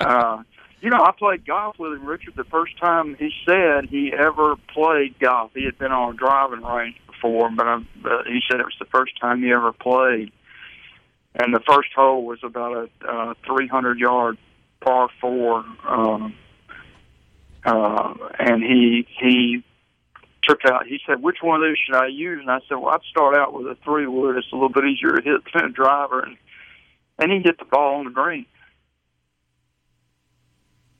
uh, you know, I played golf with him, Richard. The first time he said he ever played golf, he had been on a driving range before, but I, uh, he said it was the first time he ever played. And the first hole was about a uh, 300 yard par four. Um, uh, and he he took out. He said, "Which one of those should I use?" And I said, "Well, I'd start out with a three wood. It's a little bit easier to hit than a driver." And and he hit the ball on the green.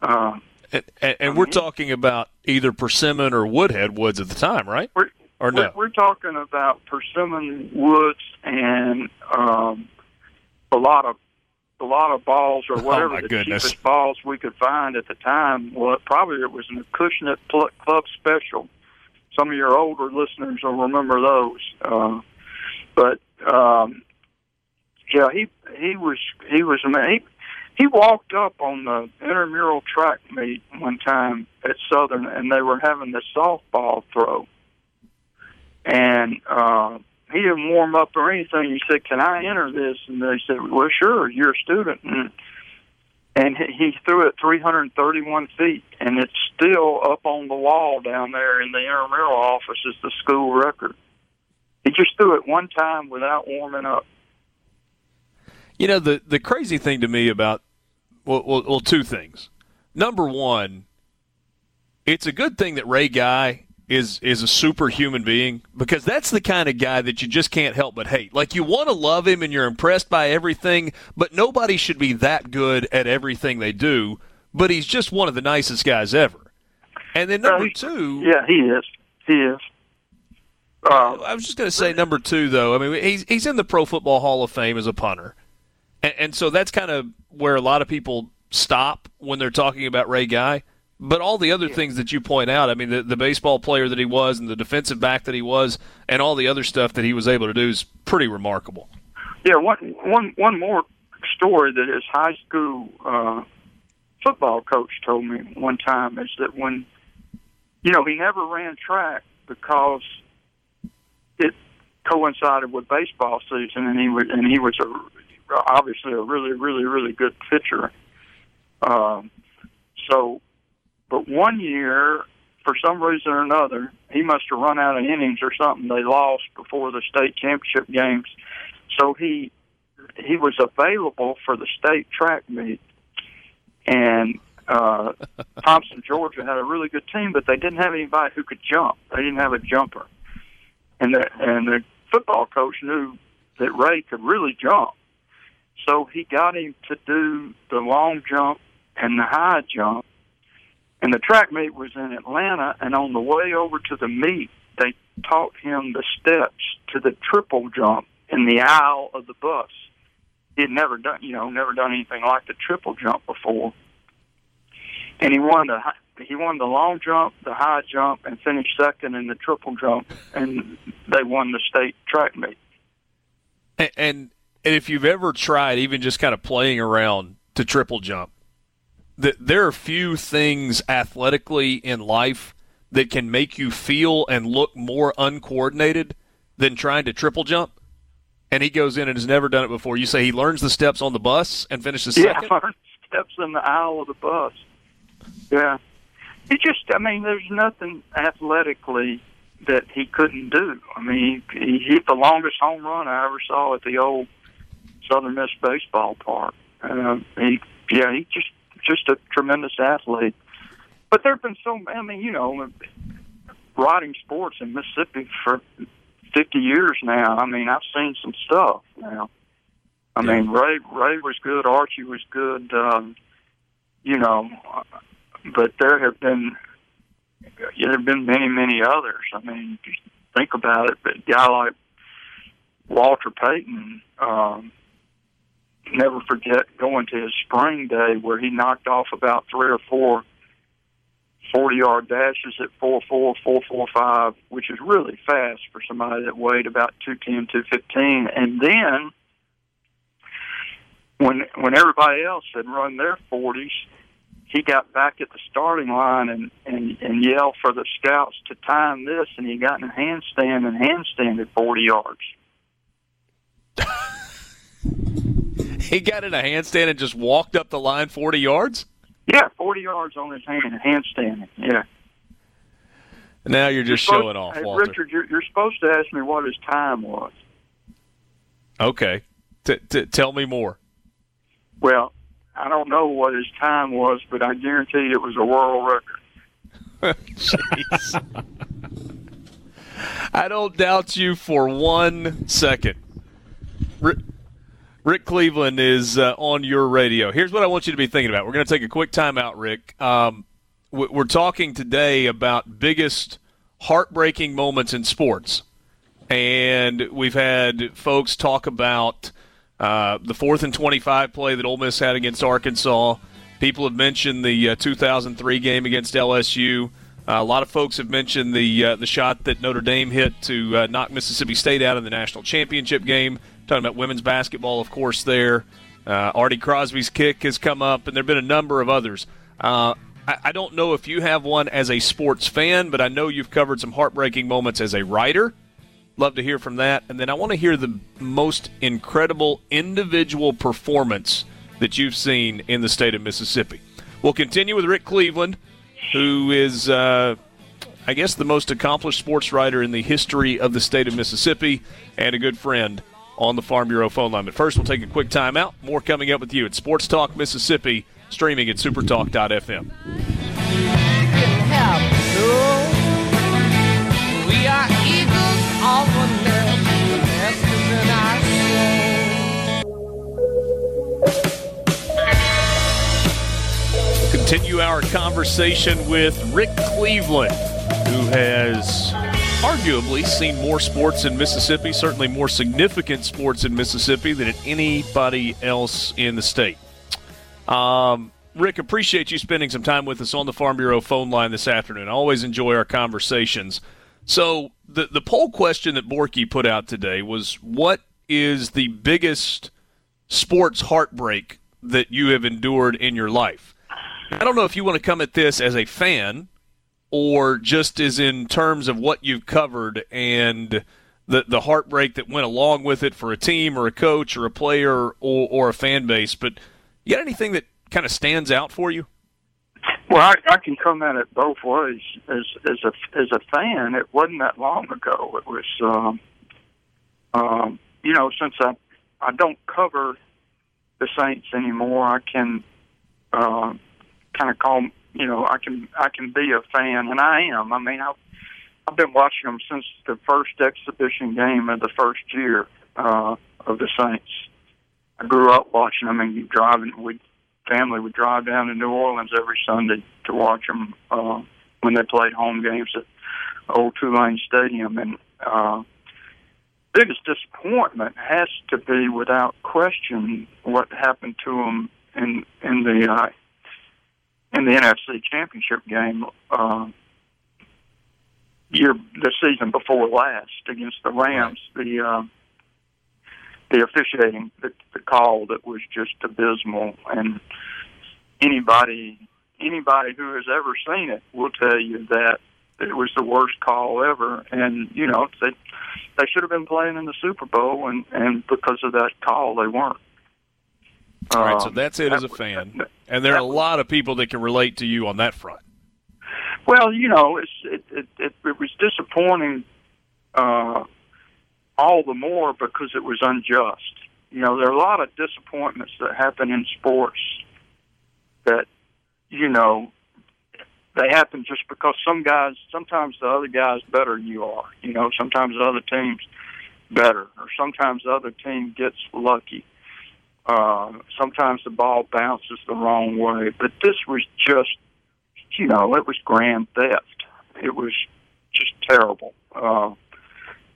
Uh, and, and, and we're talking about either Persimmon or Woodhead Woods at the time, right? We're, or no? We're, we're talking about persimmon woods and um, a lot of a lot of balls or whatever oh the goodness. cheapest balls we could find at the time. Well, probably it was an Acushnet Pl- Club Special. Some of your older listeners will remember those. Uh, but um, yeah, he he was he was a man. he he walked up on the intramural track meet one time at Southern, and they were having the softball throw, and uh, he didn't warm up or anything. He said, "Can I enter this?" And they said, "Well, sure. You're a student." And, and he threw it 331 feet, and it's still up on the wall down there in the intramural office as the school record. He just threw it one time without warming up. You know the the crazy thing to me about well, well, well two things. Number one, it's a good thing that Ray Guy is is a superhuman being because that's the kind of guy that you just can't help but hate. Like you want to love him and you're impressed by everything, but nobody should be that good at everything they do. But he's just one of the nicest guys ever. And then number two, yeah, he is. He is. Uh, I was just going to say number two, though. I mean, he's he's in the Pro Football Hall of Fame as a punter, and, and so that's kind of where a lot of people stop when they're talking about Ray Guy. But all the other things that you point out, I mean, the, the baseball player that he was, and the defensive back that he was, and all the other stuff that he was able to do is pretty remarkable. Yeah, one one one more story that his high school uh, football coach told me one time is that when you know he never ran track because it coincided with baseball season, and he was and he was a obviously a really really really good pitcher. Um, so, but one year, for some reason or another, he must have run out of innings or something. They lost before the state championship games, so he he was available for the state track meet, and uh, Thomson, Georgia had a really good team, but they didn't have anybody who could jump. They didn't have a jumper, and the and the football coach knew that Ray could really jump, so he got him to do the long jump and the high jump. And the track meet was in Atlanta, and on the way over to the meet, they taught him the steps to the triple jump in the aisle of the bus. He had never done, you know, never done anything like the triple jump before. And he won the he won the long jump, the high jump, and finished second in the triple jump, and they won the state track meet. And, and and if you've ever tried even just kind of playing around to triple jump, that there are few things athletically in life that can make you feel and look more uncoordinated than trying to triple jump. And he goes in and has never done it before. You say he learns the steps on the bus and finishes yeah, second. learned steps in the aisle of the bus. Yeah, it just I mean, there's nothing athletically that he couldn't do. I mean, he, he hit the longest home run I ever saw at the old Southern Miss baseball park. Uh, he, yeah, he just just a tremendous athlete. But there've been so I mean, you know, riding sports in Mississippi for 50 years now. I mean, I've seen some stuff now. I mean, Ray Ray was good, Archie was good, um, you know, but there have been there have been many many others. I mean, just think about it. But a guy like Walter Payton, um, never forget going to his spring day where he knocked off about three or four 40 yard dashes at 4.4, 4.45, which is really fast for somebody that weighed about 210, 215. And then when when everybody else had run their 40s, he got back at the starting line and, and, and yelled for the scouts to time this, and he got in a handstand and handstanded 40 yards. He got in a handstand and just walked up the line 40 yards? Yeah, 40 yards on his hand, handstanding. Yeah. Now you're just You're showing off, hey, Walter. Richard, you're, you're supposed to ask me what his time was. Okay. T- t- tell me more. Well, I don't know what his time was, but I guarantee it was a world record. Jeez. I don't doubt you for one second. Rick Cleveland is uh, on your radio. Here's what I want you to be thinking about. We're going to take a quick timeout, Rick. Um, we're talking today about biggest heartbreaking moments in sports. And we've had folks talk about uh, the fourth and 25 play that Ole Miss had against Arkansas. People have mentioned the uh, 2003 game against LSU. Uh, a lot of folks have mentioned the uh, the shot that Notre Dame hit to uh, knock Mississippi State out in the national championship game. Talking about women's basketball, of course. There, uh, Artie Crosby's kick has come up, and there've been a number of others. Uh, I, I don't know if you have one as a sports fan, but I know you've covered some heartbreaking moments as a writer. Love to hear from that, and then I want to hear the most incredible individual performance that you've seen in the state of Mississippi. We'll continue with Rick Cleveland who is, uh, I guess, the most accomplished sports writer in the history of the state of Mississippi and a good friend on the Farm Bureau phone line. But first, we'll take a quick timeout. More coming up with you at Sports Talk Mississippi, streaming at supertalk.fm. We are eagles of the nest, in our continue our conversation with Rick Cleveland, who has arguably seen more sports in Mississippi, certainly more significant sports in Mississippi than anybody else in the state. Um, Rick, appreciate you spending some time with us on the Farm Bureau phone line this afternoon. I always enjoy our conversations. So, the, the poll question that Borky put out today was what is the biggest sports heartbreak that you have endured in your life? I don't know if you want to come at this as a fan or just as in terms of what you've covered and the the heartbreak that went along with it for a team or a coach or a player or, or a fan base. But you got anything that kind of stands out for you? Well, I, I can come at it both ways. As as a as a fan, it wasn't that long ago. It was, um, um, you know, since I I don't cover the Saints anymore, I can uh, kind of call you know I can I can be a fan, and I am. I mean, I've I've been watching them since the first exhibition game of the first year uh, of the Saints. I grew up watching them, and driving we family would drive down to New Orleans every Sunday to watch them uh, when they played home games at Old Tulane Stadium, and uh, biggest disappointment has to be, without question, what happened to them in in the uh, in the NFC Championship game uh, year the season before last against the Rams. The uh, the officiating, the, the call that was just abysmal, and anybody anybody who has ever seen it will tell you that it was the worst call ever. And you know they they should have been playing in the Super Bowl, and and because of that call, they weren't. All right, so um, that's it as a fan, and there are a lot of people that can relate to you on that front. Well, you know, it's, it, it it it was disappointing, uh, all the more because it was unjust. You know, there are a lot of disappointments that happen in sports that, you know, they happen just because some guys, sometimes the other guy's better than you are. You know, sometimes the other team's better, or sometimes the other team gets lucky uh, sometimes the ball bounces the wrong way, but this was just, you know, it was grand theft. It was just terrible. Uh,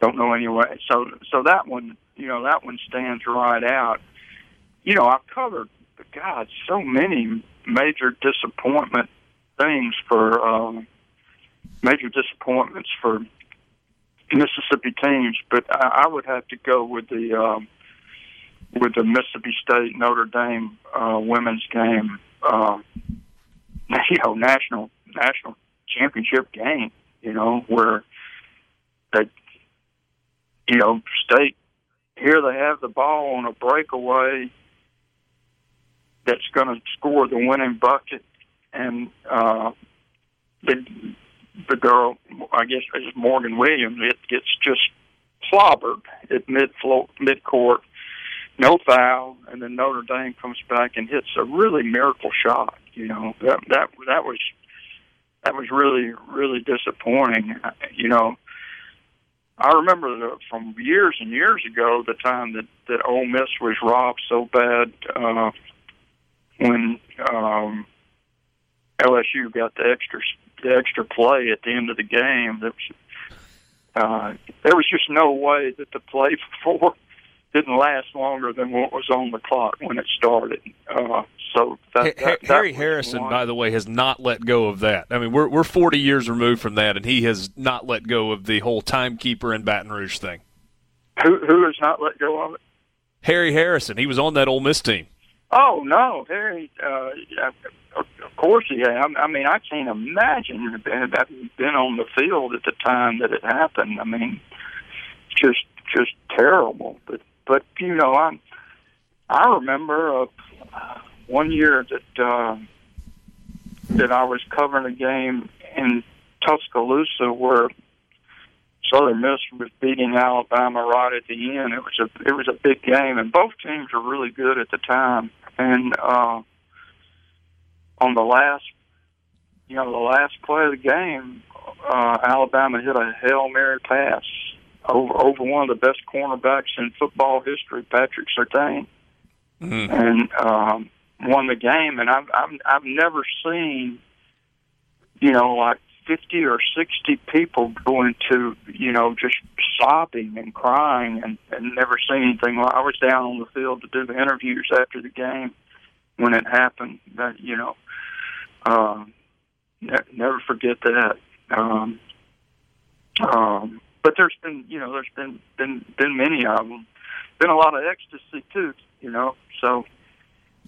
don't know anyway. So, so that one, you know, that one stands right out. You know, I've covered, God, so many major disappointment things for um, major disappointments for Mississippi teams, but I, I would have to go with the um, with the Mississippi State Notre Dame uh, women's game, uh, you know, national national championship game, you know, where they, you know, State here they have the ball on a breakaway that's going to score the winning bucket, and uh, the the girl, I guess it's Morgan Williams, it gets just clobbered at mid mid court no foul, and then Notre Dame comes back and hits a really miracle shot. You know that that that was that was really really disappointing. You know, I remember the, from years and years ago the time that that Ole Miss was robbed so bad uh, when um, LSU got the extra the extra play at the end of the game. That was, uh, there was just no way that the play before didn't last longer than what was on the clock when it started. Uh, so that, that, Harry that Harrison, one. by the way, has not let go of that. I mean, we're we're 40 years removed from that, and he has not let go of the whole timekeeper in Baton Rouge thing. who who has not let go of it. Harry Harrison, he was on that Ole Miss team. Oh no, Harry. Uh, of course he had. I mean, I can't imagine having been on the field at the time that it happened. I mean, just just terrible. But but you know, I I remember uh, one year that uh, that I was covering a game in Tuscaloosa where Southern Miss was beating Alabama right at the end. It was a it was a big game, and both teams were really good at the time. And uh, on the last, you know, the last play of the game, uh, Alabama hit a hail mary pass over over one of the best cornerbacks in football history, Patrick Surtain, and um, won the game. And I've I've I've never seen, you know, like fifty or sixty people go into you know just sobbing and crying and, and never seen anything. like I was down on the field to do the interviews after the game when it happened. That you know, um, ne- never forget that. Um, um, but there's been you know there's been been been many of them. Been a lot of ecstasy too. You know, so.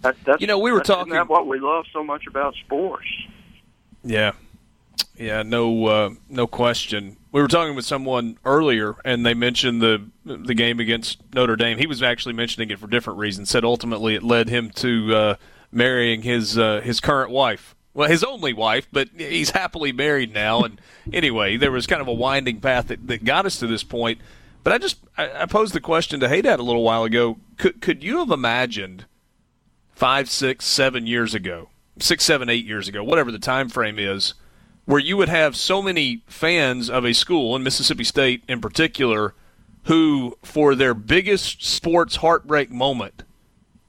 That, that's, You know, we were that's- talking- that what we love so much about sports. Yeah, yeah, no, uh, no question. We were talking with someone earlier, and they mentioned the the game against Notre Dame. He was actually mentioning it for different reasons. Said ultimately it led him to uh, marrying his uh, his current wife. Well, his only wife, but he's happily married now. And anyway, there was kind of a winding path that, that got us to this point. But I just I, I posed the question to Haydad a little while ago. Could could you have imagined five, six, seven years ago, six, seven, eight years ago, whatever the time frame is, where you would have so many fans of a school, in Mississippi State in particular, who, for their biggest sports heartbreak moment,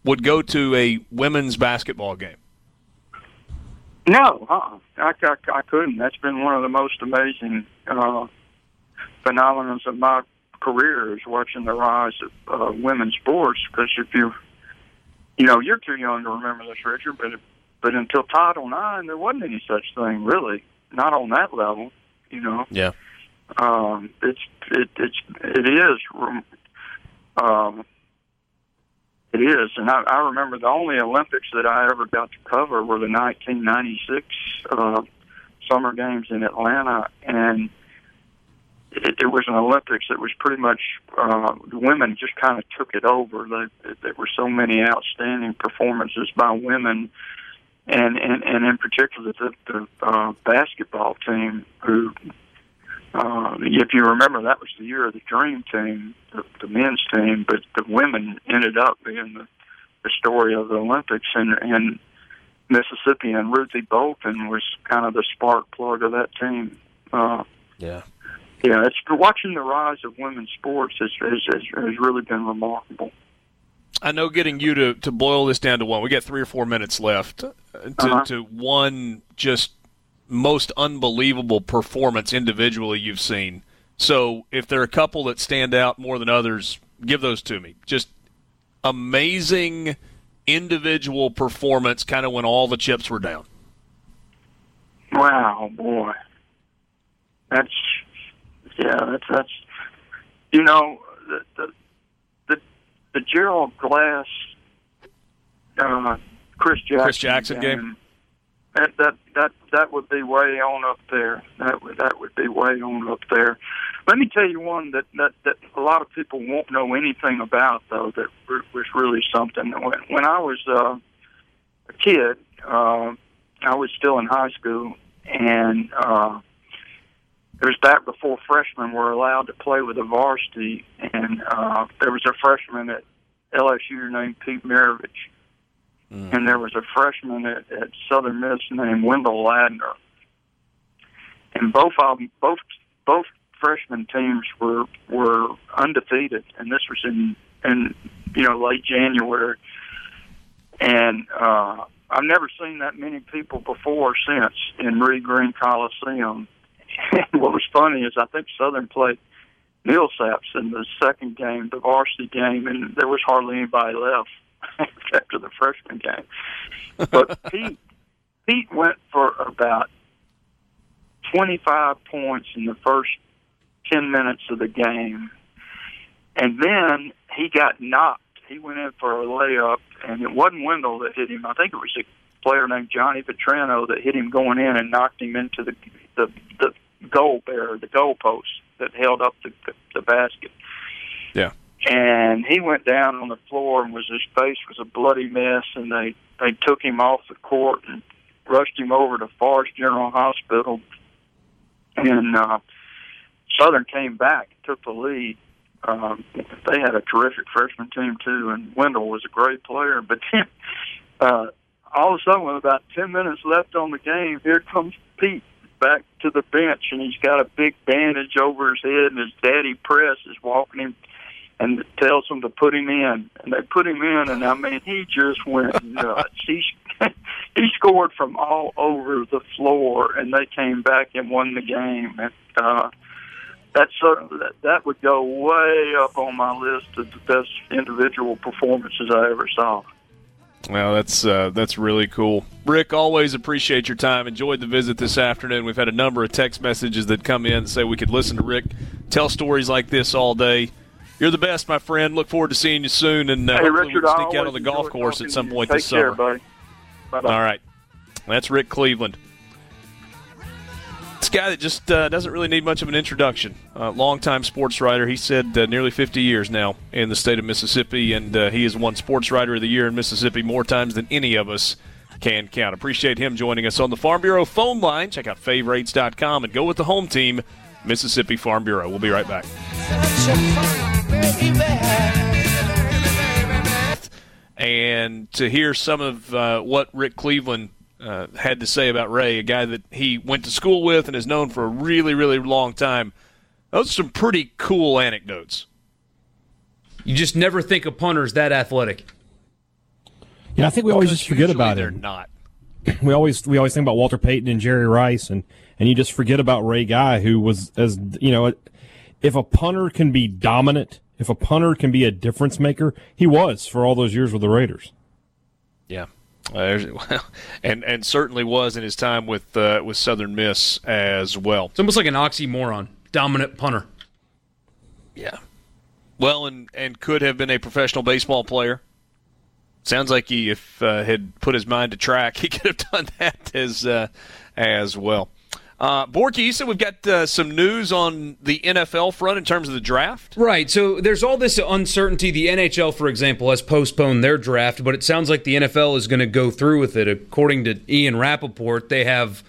would go to a women's basketball game. No, uh-uh. I, I, I couldn't. That's been one of the most amazing uh, phenomena of my career is watching the rise of uh, women's sports. Because if you, you know, you're too young to remember this, Richard, but but until Title IX, there wasn't any such thing really. Not on that level, you know. Yeah. Um, it's it it's it is um, it is, and I, I remember the only Olympics that I ever got to cover were the 1996 uh, Summer Games in Atlanta, and it, it was an Olympics that was pretty much uh, the women just kind of took it over. They, there were so many outstanding performances by women, and and, and in particular the, the uh, basketball team who uh, if you remember, that was the year of the Dream Team, the, the men's team, but the women ended up being the, the story of the Olympics, and, and Mississippi and Ruthie Bolton was kind of the spark plug of that team. Uh, Yeah. yeah, it's watching the rise of women's sports has, has, has, has really been remarkable. I know getting you to, to boil this down to one. We got three or four minutes left uh, to, Uh-huh. to one just most unbelievable performance individually you've seen. So if there are a couple that stand out more than others, give those to me. Just amazing individual performance, kind of when all the chips were down. Wow, boy, that's yeah, that's that's you know the the the, the Gerald Glass, uh, Chris Jackson, Chris Jackson game? That that that that would be way on up there. That would that would be way on up there. Let me tell you one that that that a lot of people won't know anything about though. That was really something. When when I was uh, a kid, uh, I was still in high school, and uh, it was back before freshmen were allowed to play with the varsity, and uh, there was a freshman at LSU named Pete Maravich, and there was a freshman at, at Southern Miss named Wendell Ladner, and both of them, both both freshman teams were were undefeated, and this was in in you know late January, and uh, I've never seen that many people before since in Reed Green Coliseum. What was funny is I think Southern played Millsaps in the second game, the varsity game, and there was hardly anybody left after the freshman game. But Pete Pete went for about 25 points in the first 10 minutes of the game. And then he got knocked. He went in for a layup, and it wasn't Wendell that hit him. I think it was a player named Johnny Petrano that hit him going in and knocked him into the the, the goal bearer, the goal post that held up the, the basket. Yeah. And he went down on the floor, and was his face was a bloody mess. And they they took him off the court and rushed him over to Forrest General Hospital and uh, Southern came back, took the lead. Um, they had a terrific freshman team too, and Wendell was a great player. But then, uh, all of a sudden, with about ten minutes left on the game, here comes Pete back to the bench, and he's got a big bandage over his head, and his daddy press is walking him and tells them to put him in, and they put him in, and I mean, he just went nuts. He he scored from all over the floor, and they came back and won the game. And uh, that's certainly that, that would go way up on my list of the best individual performances I ever saw. Well, that's uh, that's really cool. Rick, always appreciate your time. Enjoyed the visit this afternoon. We've had a number of text messages that come in say we could listen to Rick tell stories like this all day. You're the best, my friend. Look forward to seeing you soon, and uh, hey, Richard, we'll sneak out on the golf course at some point Take this care, summer. All right, that's Rick Cleveland. This guy that just uh, doesn't really need much of an introduction. Uh, longtime sports writer. He said uh, nearly 50 years now in the state of Mississippi, and uh, he has won Sports Writer of the Year in Mississippi more times than any of us can count. Appreciate him joining us on the Farm Bureau phone line. Check out favorites.com and go with the home team, Mississippi Farm Bureau. We'll be right back. And to hear some of uh, what Rick Cleveland uh, had to say about Ray, a guy that he went to school with and has known for a really, really long time, those are some pretty cool anecdotes. You just never think of punters that athletic. Yeah, I think we always just forget usually about they're not. We always we always think about Walter Payton and Jerry Rice, and and you just forget about Ray Guy, who was as you know, if a punter can be dominant, if a punter can be a difference maker, he was for all those years with the Raiders. Yeah. Uh, well, and and certainly was in his time with uh, with Southern Miss as well. It's almost like an oxymoron. Dominant punter. Yeah. Well, and and could have been a professional baseball player. Sounds like he, if uh, had put his mind to track, he could have done that as uh, as well. Uh, Borky, said we've got uh, some news on the NFL front in terms of the draft. Right. So there's all this uncertainty. The NHL, for example, has postponed their draft, but it sounds like the NFL is going to go through with it. According to Ian Rapoport, they have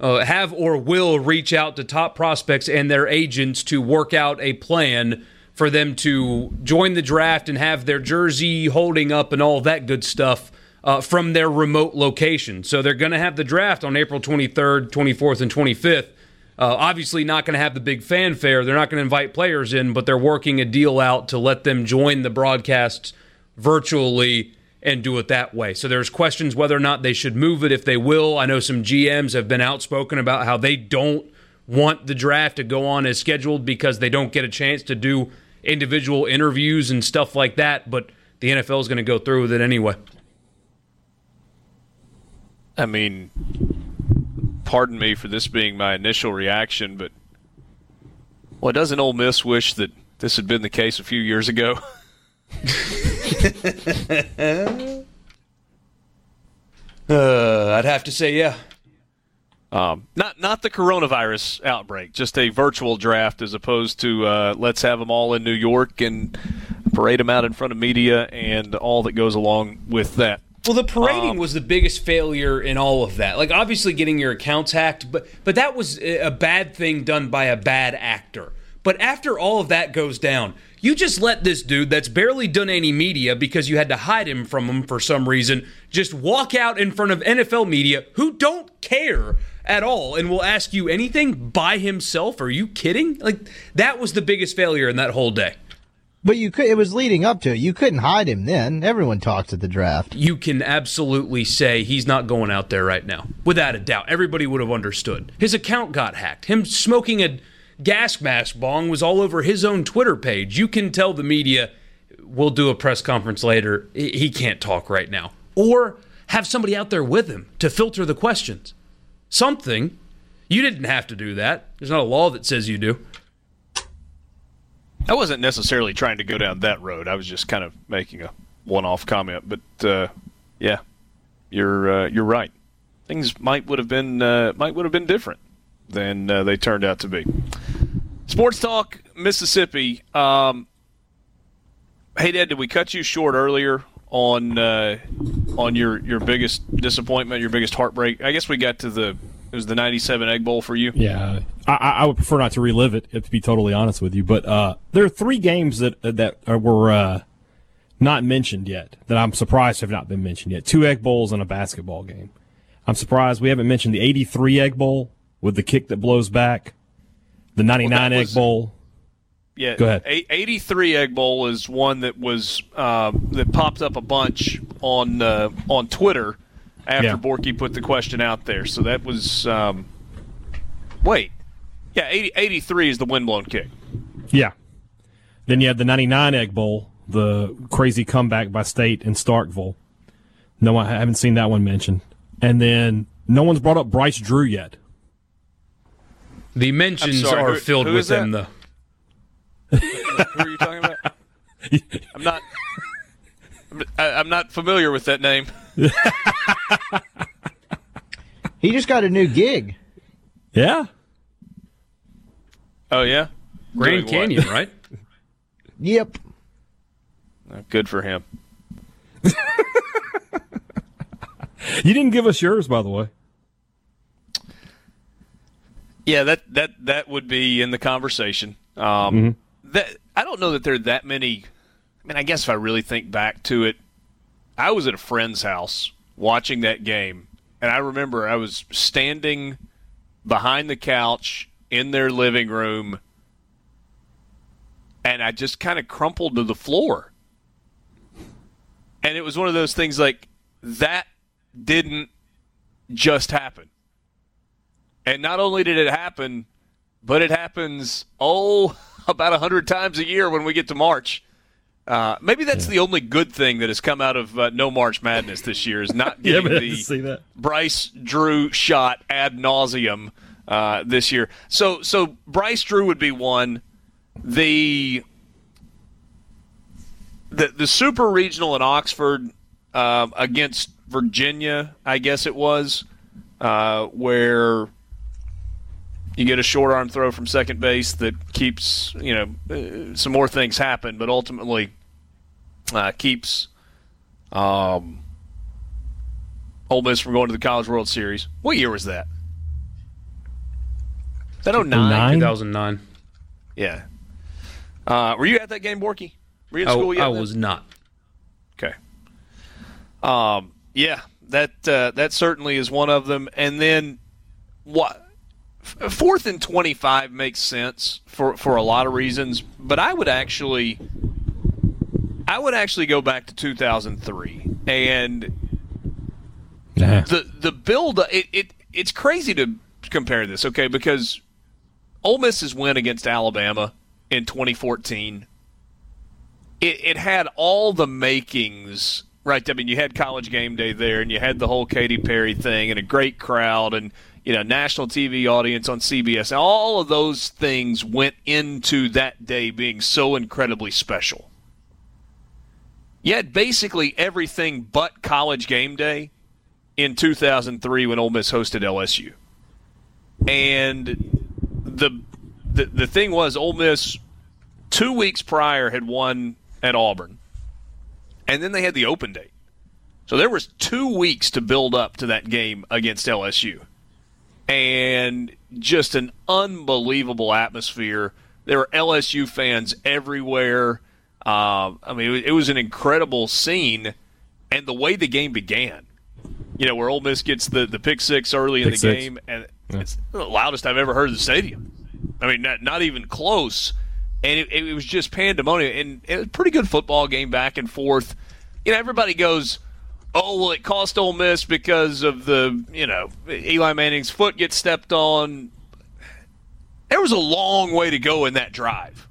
uh, have or will reach out to top prospects and their agents to work out a plan for them to join the draft and have their jersey holding up and all that good stuff uh, from their remote location. So they're going to have the draft on April 23rd, 24th, and 25th. Uh, obviously, not going to have the big fanfare. They're not going to invite players in, but they're working a deal out to let them join the broadcasts virtually and do it that way. So there's questions whether or not they should move it, if they will. I know some GMs have been outspoken about how they don't want the draft to go on as scheduled because they don't get a chance to do individual interviews and stuff like that, but the NFL is going to go through with it anyway. I mean, pardon me for this being my initial reaction, but well, doesn't Ole Miss wish that this had been the case a few years ago? Uh, I'd have to say, yeah. Um, not not the coronavirus outbreak, just a virtual draft as opposed to uh, let's have them all in New York and parade them out in front of media and all that goes along with that. Well, the parading Um, was the biggest failure in all of that. Like, obviously, getting your accounts hacked, but but that was a bad thing done by a bad actor. But after all of that goes down, you just let this dude that's barely done any media because you had to hide him from him for some reason just walk out in front of NFL media who don't care at all and will ask you anything by himself. Are you kidding? Like that was the biggest failure in that whole day. But you could. It was leading up to it. You couldn't hide him then. Everyone talks at the draft. You can absolutely say he's not going out there right now, without a doubt. Everybody would have understood. His account got hacked. Him smoking a gas mask bong was all over his own Twitter page. You can tell the media, "We'll do a press conference later." He can't talk right now, or have somebody out there with him to filter the questions. Something. You didn't have to do that. There's not a law that says you do. I wasn't necessarily trying to go down that road. I was just kind of making a one-off comment. But uh, yeah, you're uh, you're right. Things might would have been uh, might would have been different than uh, they turned out to be. Sports Talk Mississippi. Um, hey, Dad, did we cut you short earlier on uh, on your your biggest disappointment, your biggest heartbreak? I guess we got to the was the '97 Egg Bowl for you. Yeah, I, I would prefer not to relive it, to be totally honest with you. But uh, there are three games that that were uh, not mentioned yet that I'm surprised have not been mentioned yet. Two Egg Bowls and a basketball game. I'm surprised we haven't mentioned the '83 Egg Bowl with the kick that blows back, the '99 well, Egg Bowl. Yeah, go ahead. 83 Egg Bowl is one that was uh, that popped up a bunch on uh, on Twitter after yeah. Borky put the question out there. So that was um, wait, yeah, 80, 83 is the windblown kick. Yeah. Then you had the 99 Egg Bowl, the crazy comeback by State and Starkville. No, I haven't seen that one mentioned. And then no one's brought up Bryce Drew yet. The mentions sorry, are who, filled who with them, though. who are you talking about? I'm not. I'm not familiar with that name. he just got a new gig. Yeah. Oh yeah, Grand Doing Canyon, right? Yep. Uh, good for him. you didn't give us yours, by the way. Yeah, that that that would be in the conversation. Um, mm-hmm. That I don't know that there are that many. I mean, I guess if I really think back to it, I was at a friend's house watching that game, and I remember I was standing behind the couch in their living room, and I just kind of crumpled to the floor. And it was one of those things like that didn't just happen. And not only did it happen, but it happens, oh, about a 100 times a year when we get to March. Uh, maybe that's yeah. the only good thing that has come out of uh, no March Madness this year is not getting yeah, the Bryce Drew shot ad nauseum uh, this year. So so Bryce Drew would be one. The the the super regional in Oxford uh, against Virginia, I guess it was, uh, where you get a short arm throw from second base that keeps you know uh, some more things happen, but ultimately uh, keeps um, Ole Miss from going to the College World Series. What year was that? That 09? 2009. Yeah. Uh, were you at that game, Borky? Were you in school yet? I was not. Okay. Um, yeah, that uh, that certainly is one of them. And then what? Fourth and twenty-five makes sense for for a lot of reasons, but I would actually, I would actually go back to two thousand three and nah. the the build. It, it it's crazy to compare this, okay? Because Ole Miss's win against Alabama in 2014, it, it had all the makings, right? I mean, you had College Game Day there, and you had the whole Katy Perry thing, and a great crowd, and you know, national TV audience on CBS. And all of those things went into that day being so incredibly special. You had basically everything but College Game Day in 2003 when Ole Miss hosted LSU. And the, the the thing was, Ole Miss two weeks prior had won at Auburn, and then they had the open date. So there was two weeks to build up to that game against LSU, and just an unbelievable atmosphere. There were LSU fans everywhere. Uh, I mean, it was an incredible scene, and the way the game began. You know, where Ole Miss gets the, the pick six early in the six. game, and It's the loudest I've ever heard in the stadium. I mean, not, not even close. And it, it was just pandemonium. And it was a pretty good football game back and forth. You know, everybody goes, oh, well, it cost Ole Miss because of the, you know, Eli Manning's foot gets stepped on. There was a long way to go in that drive.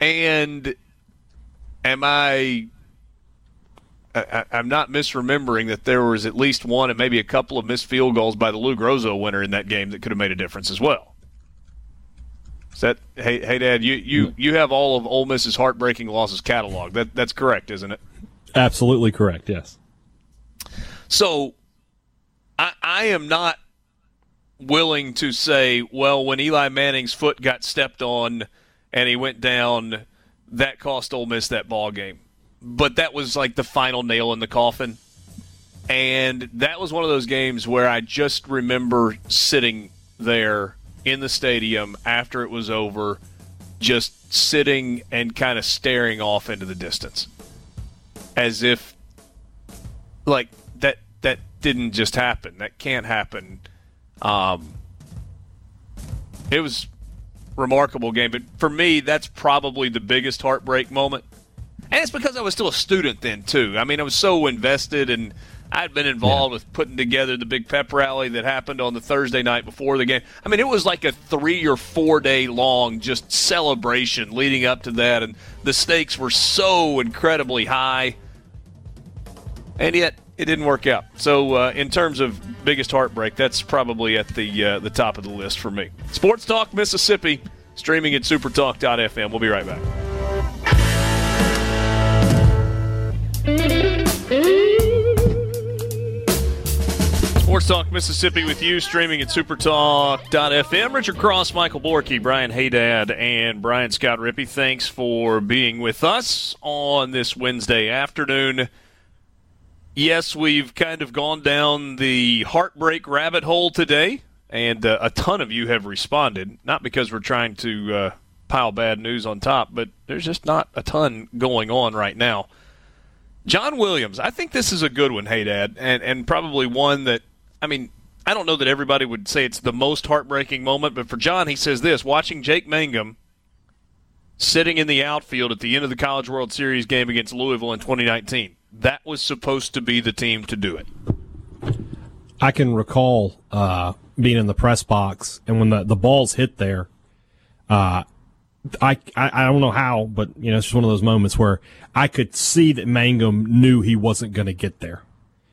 And am I I, am not misremembering that there was at least one and maybe a couple of missed field goals by the Lou Groza winner in that game that could have made a difference as well. Is that hey hey Dad? You you mm-hmm. you have all of Ole Miss's heartbreaking losses catalog. That that's correct, isn't it? Absolutely correct. Yes. So, I I am not willing to say, well, when Eli Manning's foot got stepped on and he went down, that cost Ole Miss that ball game but that was like the final nail in the coffin. And that was one of those games where I just remember sitting there in the stadium after it was over, just sitting and kind of staring off into the distance. As if like that that didn't just happen. That can't happen. Um it was remarkable game, but for me that's probably the biggest heartbreak moment and it's because I was still a student then too. I mean, I was so invested and I'd been involved yeah. with putting together the big pep rally that happened on the Thursday night before the game. I mean, it was like a three or four day long just celebration leading up to that, and the stakes were so incredibly high, and yet it didn't work out. So, uh, in terms of biggest heartbreak, that's probably at the uh, the top of the list for me. Sports Talk Mississippi, streaming at SuperTalk.fm. We'll be right back. Sports Talk Mississippi with you, streaming at supertalk.fm. Richard Cross, Michael Borky, Brian Haydad, and Brian Scott Rippey. Thanks for being with us on this Wednesday afternoon. Yes, we've kind of gone down the heartbreak rabbit hole today, and uh, a ton of you have responded. Not because we're trying to uh, pile bad news on top, but there's just not a ton going on right now. John Williams, I think this is a good one, hey Dad, and and probably one that I mean, I don't know that everybody would say it's the most heartbreaking moment, but for John, he says this: watching Jake Mangum sitting in the outfield at the end of the College World Series game against Louisville in 2019. That was supposed to be the team to do it. I can recall uh, being in the press box, and when the, the balls hit there, uh, I, I, I don't know how, but you know, it's just one of those moments where I could see that Mangum knew he wasn't going to get there,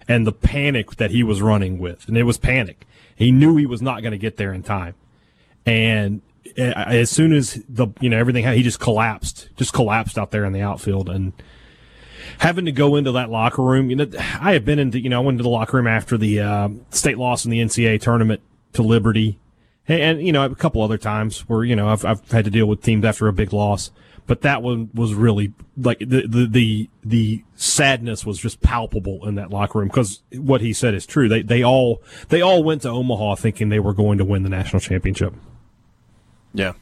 and the panic that he was running with, and it was panic. He knew he was not going to get there in time, and as soon as the you know everything, he just collapsed, just collapsed out there in the outfield, and having to go into that locker room. You know, I have been into you know I went into the locker room after the uh, state loss in the NCAA tournament to Liberty and, and, you know a couple other times where you know I've I've had to deal with teams after a big loss, but that one was really like the the the, the sadness was just palpable in that locker room because what he said is true. They they all they all went to Omaha thinking they were going to win the national championship. Yeah.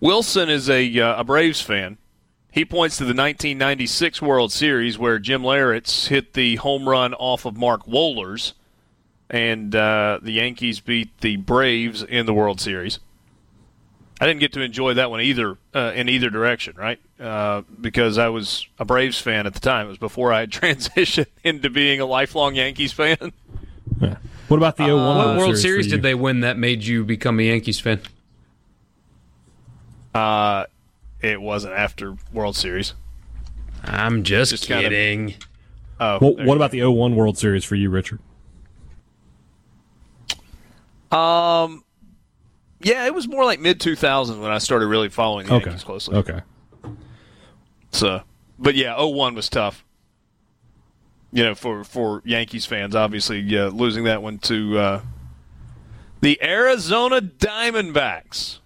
Wilson is a uh, a Braves fan. He points to the 1996 World Series where Jim Leyritz hit the home run off of Mark Wohlers and uh, the Yankees beat the Braves in the World Series. I didn't get to enjoy that one either uh, in either direction, right? Uh, because I was a Braves fan at the time. It was before I had transitioned into being a lifelong Yankees fan. Yeah. What about the 01 uh, What World Series, Series did they win that made you become a Yankees fan? Uh, it wasn't after World Series. I'm just, just kidding. Kind of, oh, well, what about the 01 World Series for you, Richard? Um, yeah, it was more like mid 2000s when I started really following the okay. Yankees closely. Okay. So, but yeah, 01 was tough. You know, for for Yankees fans, obviously, yeah, losing that one to uh, the Arizona Diamondbacks.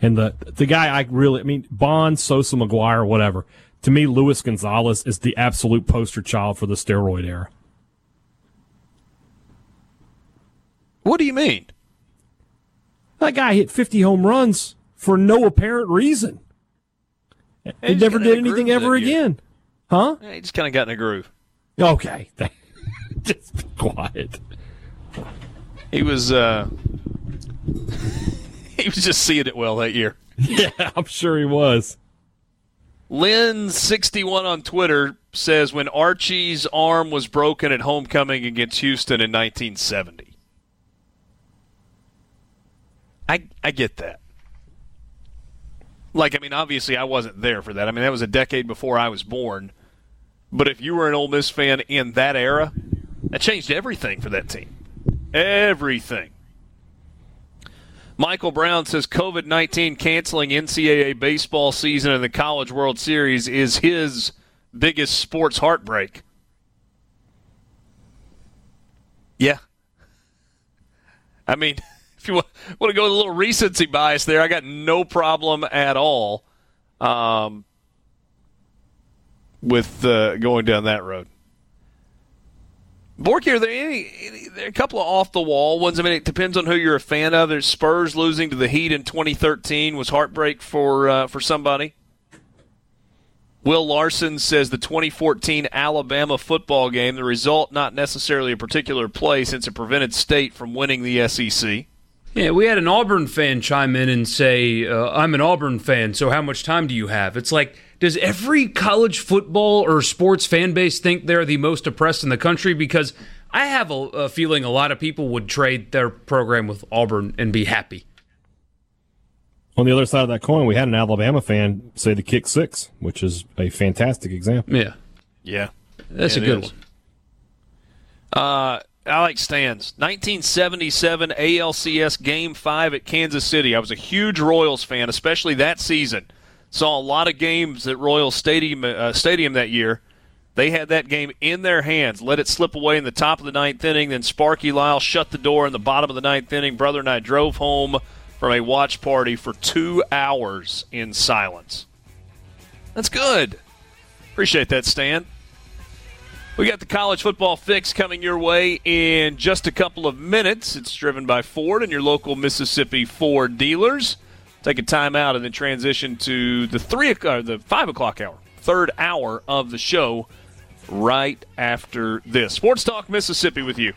And the the guy I really, I mean, Bond, Sosa, McGwire, whatever. To me, Luis Gonzalez is the absolute poster child for the steroid era. What do you mean? That guy hit 50 home runs for no apparent reason. He never did anything ever again. Huh? Yeah, he just kind of got in a groove. Okay. just be quiet. He was uh, he was just seeing it well that year. Yeah, I'm sure he was. Lynn61 on Twitter says when Archie's arm was broken at homecoming against Houston in 1970. I I get that. Like I mean obviously I wasn't there for that. I mean that was a decade before I was born. But if you were an Ole Miss fan in that era, that changed everything for that team. Everything. Michael Brown says COVID 19 canceling NCAA baseball season and the College World Series is his biggest sports heartbreak. Yeah. I mean, if you want, to go with a little recency bias there, I got no problem at all um, with uh, going down that road. Borky, are there any, any there are a couple of off the wall ones? I mean, it depends on who you're a fan of. There's Spurs losing to the Heat in 2013 was heartbreak for uh, for somebody. Will Larson says the 2014 Alabama football game, the result not necessarily a particular play since it prevented State from winning the SEC. Yeah, we had an Auburn fan chime in and say, uh, "I'm an Auburn fan, so how much time do you have?" It's like does every college football or sports fan base think they're the most oppressed in the country? Because I have a, a feeling a lot of people would trade their program with Auburn and be happy. On the other side of that coin, we had an Alabama fan say the kick six, which is a fantastic example. Yeah. Yeah. That's Yeah, a good is. one. Uh, Alex Stans, 1977 ALCS Game 5 at Kansas City. I was a huge Royals fan, especially that season. Saw a lot of games at Royal Stadium, uh, Stadium that year. They had that game in their hands, let it slip away in the top of the ninth inning. Then Sparky Lyle shut the door in the bottom of the ninth inning. Brother and I drove home from a watch party for two hours in silence. That's good. Appreciate that, Stan. We got the college football fix coming your way in just a couple of minutes. It's driven by Ford and your local Mississippi Ford dealers. Take a timeout and then transition to the three, uh, the five o'clock hour, third hour of the show, right after this. Sports Talk Mississippi with you.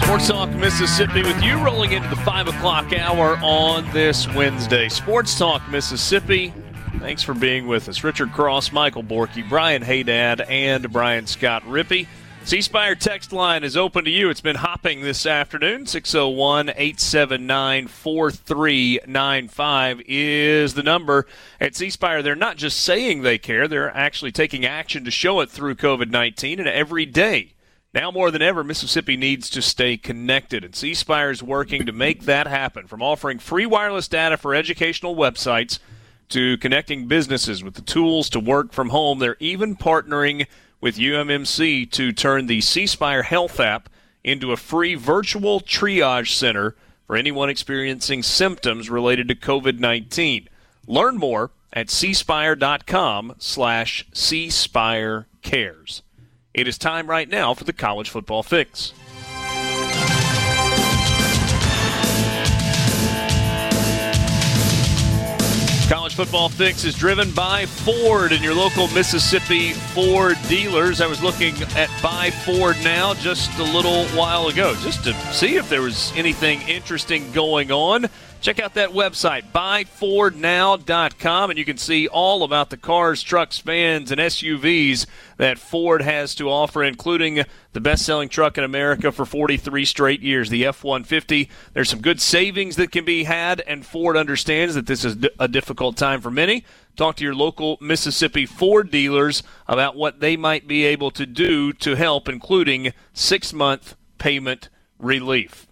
Sports Talk Mississippi with you, rolling into the 5 o'clock hour on this Wednesday. Sports Talk Mississippi, thanks for being with us. Richard Cross, Michael Borky, Brian Haydad, and Brian Scott Rippey. C Spire text line is open to you. It's been hopping this afternoon. 601 879 4395 is the number. At C Spire, they're not just saying they care, they're actually taking action to show it through COVID 19 and every day. Now more than ever, Mississippi needs to stay connected, and C Spire is working to make that happen. From offering free wireless data for educational websites to connecting businesses with the tools to work from home, they're even partnering with UMMC to turn the C Spire Health app into a free virtual triage center for anyone experiencing symptoms related to COVID 19. Learn more at cspire.com slash cspirecares. It is time right now for the college football fix. Football Fix is driven by Ford and your local Mississippi Ford dealers. I was looking at Buy Ford Now just a little while ago just to see if there was anything interesting going on. Check out that website, buyfordnow.com, and you can see all about the cars, trucks, vans, and SUVs that Ford has to offer, including the best selling truck in America for 43 straight years, the F 150. There's some good savings that can be had, and Ford understands that this is a difficult time for many. Talk to your local Mississippi Ford dealers about what they might be able to do to help, including six month payment relief.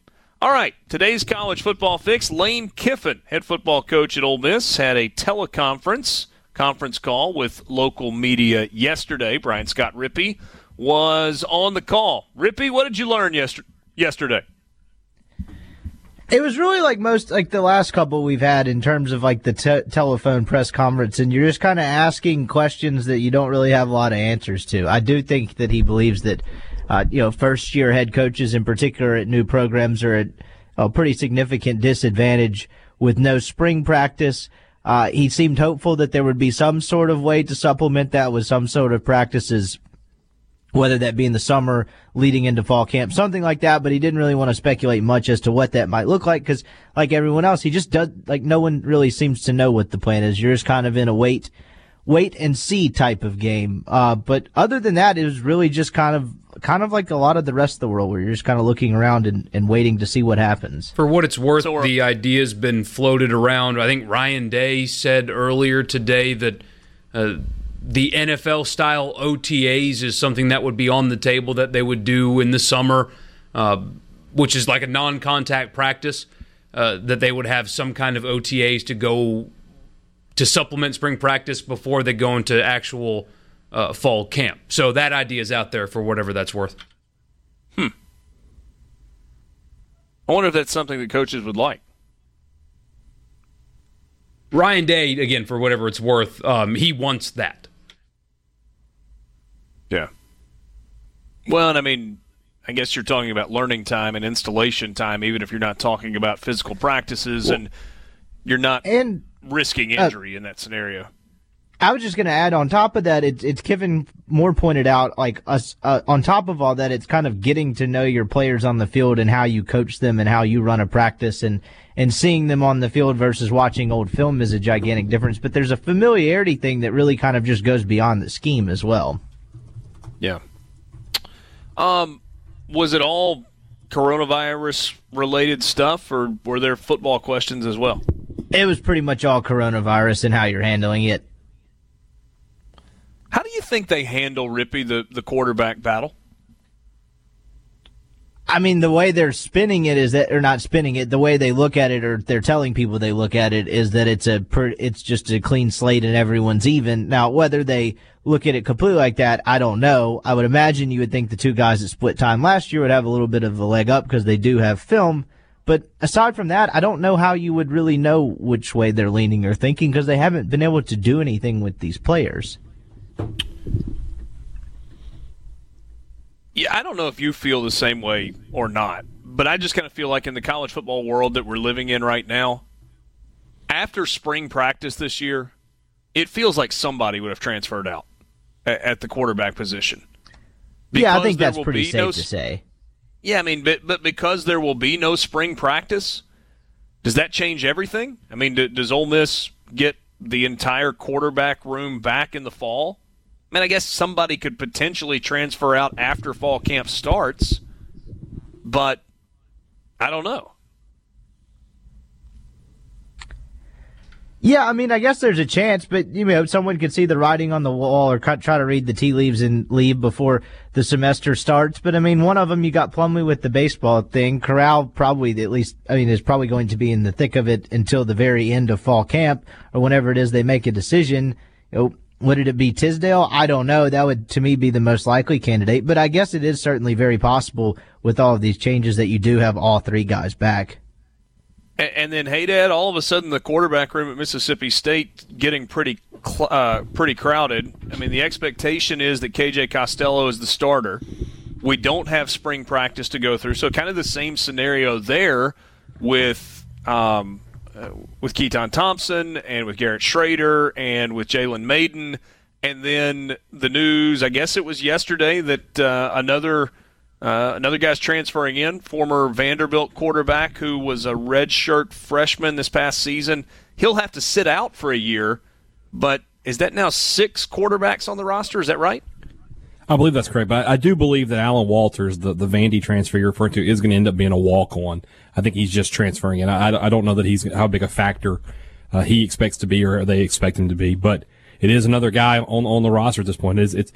All right, today's college football fix. Lane Kiffin, head football coach at Ole Miss, had a teleconference conference call with local media yesterday. Brian Scott Rippey was on the call. Rippey, what did you learn yester- yesterday? It was really like most, like the last couple we've had in terms of like the te- telephone press conference, and you're just kind of asking questions that you don't really have a lot of answers to. I do think that he believes that, uh, you know, first year head coaches in particular at new programs are at a pretty significant disadvantage with no spring practice. Uh, he seemed hopeful that there would be some sort of way to supplement that with some sort of practices whether that be in the summer leading into fall camp, something like that. But he didn't really want to speculate much as to what that might look like because, like everyone else, he just does like no one really seems to know what the plan is. You're just kind of in a wait, wait and see type of game. Uh, but other than that, it was really just kind of kind of like a lot of the rest of the world where you're just kind of looking around and, and waiting to see what happens. For what it's worth, so the idea's been floated around. I think Ryan Day said earlier today that. Uh, the NFL style OTAs is something that would be on the table that they would do in the summer, uh, which is like a non contact practice, uh, that they would have some kind of OTAs to go to supplement spring practice before they go into actual uh, fall camp. So that idea is out there for whatever that's worth. Hmm. I wonder if that's something that coaches would like. Ryan Day, again, for whatever it's worth, um, he wants that. Yeah. Well, and I mean, I guess you're talking about learning time and installation time, even if you're not talking about physical practices, well, and you're not and risking uh, injury uh, in that scenario. I was just going to add on top of that, it's it's Kiffin Moore pointed out like us uh, on top of all that, it's kind of getting to know your players on the field and how you coach them and how you run a practice and and seeing them on the field versus watching old film is a gigantic difference. But there's a familiarity thing that really kind of just goes beyond the scheme as well. Yeah. Um, was it all coronavirus related stuff, or were there football questions as well? It was pretty much all coronavirus and how you're handling it. How do you think they handle Rippey the the quarterback battle? I mean, the way they're spinning it is that, or not spinning it, the way they look at it, or they're telling people they look at it, is that it's a, it's just a clean slate and everyone's even. Now, whether they look at it completely like that, I don't know. I would imagine you would think the two guys that split time last year would have a little bit of a leg up because they do have film. But aside from that, I don't know how you would really know which way they're leaning or thinking because they haven't been able to do anything with these players. Yeah, I don't know if you feel the same way or not, but I just kind of feel like in the college football world that we're living in right now, after spring practice this year, it feels like somebody would have transferred out at, the quarterback position. Because yeah, I think that's pretty safe no, to say. Yeah, I mean, but, but because there will be no spring practice, does that change everything? I mean, do, does Ole Miss get the entire quarterback room back in the fall? I mean, I guess somebody could potentially transfer out after fall camp starts, but I don't know. Yeah, I mean, I guess there's a chance, but you know, someone could see the writing on the wall or try to read the tea leaves and leave before the semester starts. But I mean, one of them you got Plumlee with the baseball thing. Corral probably at least, I mean, is probably going to be in the thick of it until the very end of fall camp or whenever it is they make a decision. You know, would it be Tisdale? I don't know. That would, to me, be the most likely candidate. But I guess it is certainly very possible with all of these changes that you do have all three guys back. And, then, hey, Dad, all of a sudden the quarterback room at Mississippi State getting pretty uh, pretty crowded. I mean, the expectation is that KJ Costello is the starter. We don't have spring practice to go through, so kind of the same scenario there with um, uh, with Keytaon Thompson and with Garrett Shrader and with Jalen Mayden, And then the news, I guess it was yesterday, that uh, another uh, another guy's transferring in, former Vanderbilt quarterback who was a redshirt freshman this past season. He'll have to sit out for a year, but is that now six quarterbacks on the roster? Is that right? I believe that's correct, but I do believe that Alan Walters, the, the Vandy transfer you're referring to, is going to end up being a walk on. I think he's just transferring in. I, I don't know that he's how big a factor uh, he expects to be or they expect him to be, but it is another guy on on the roster at this point. It's it's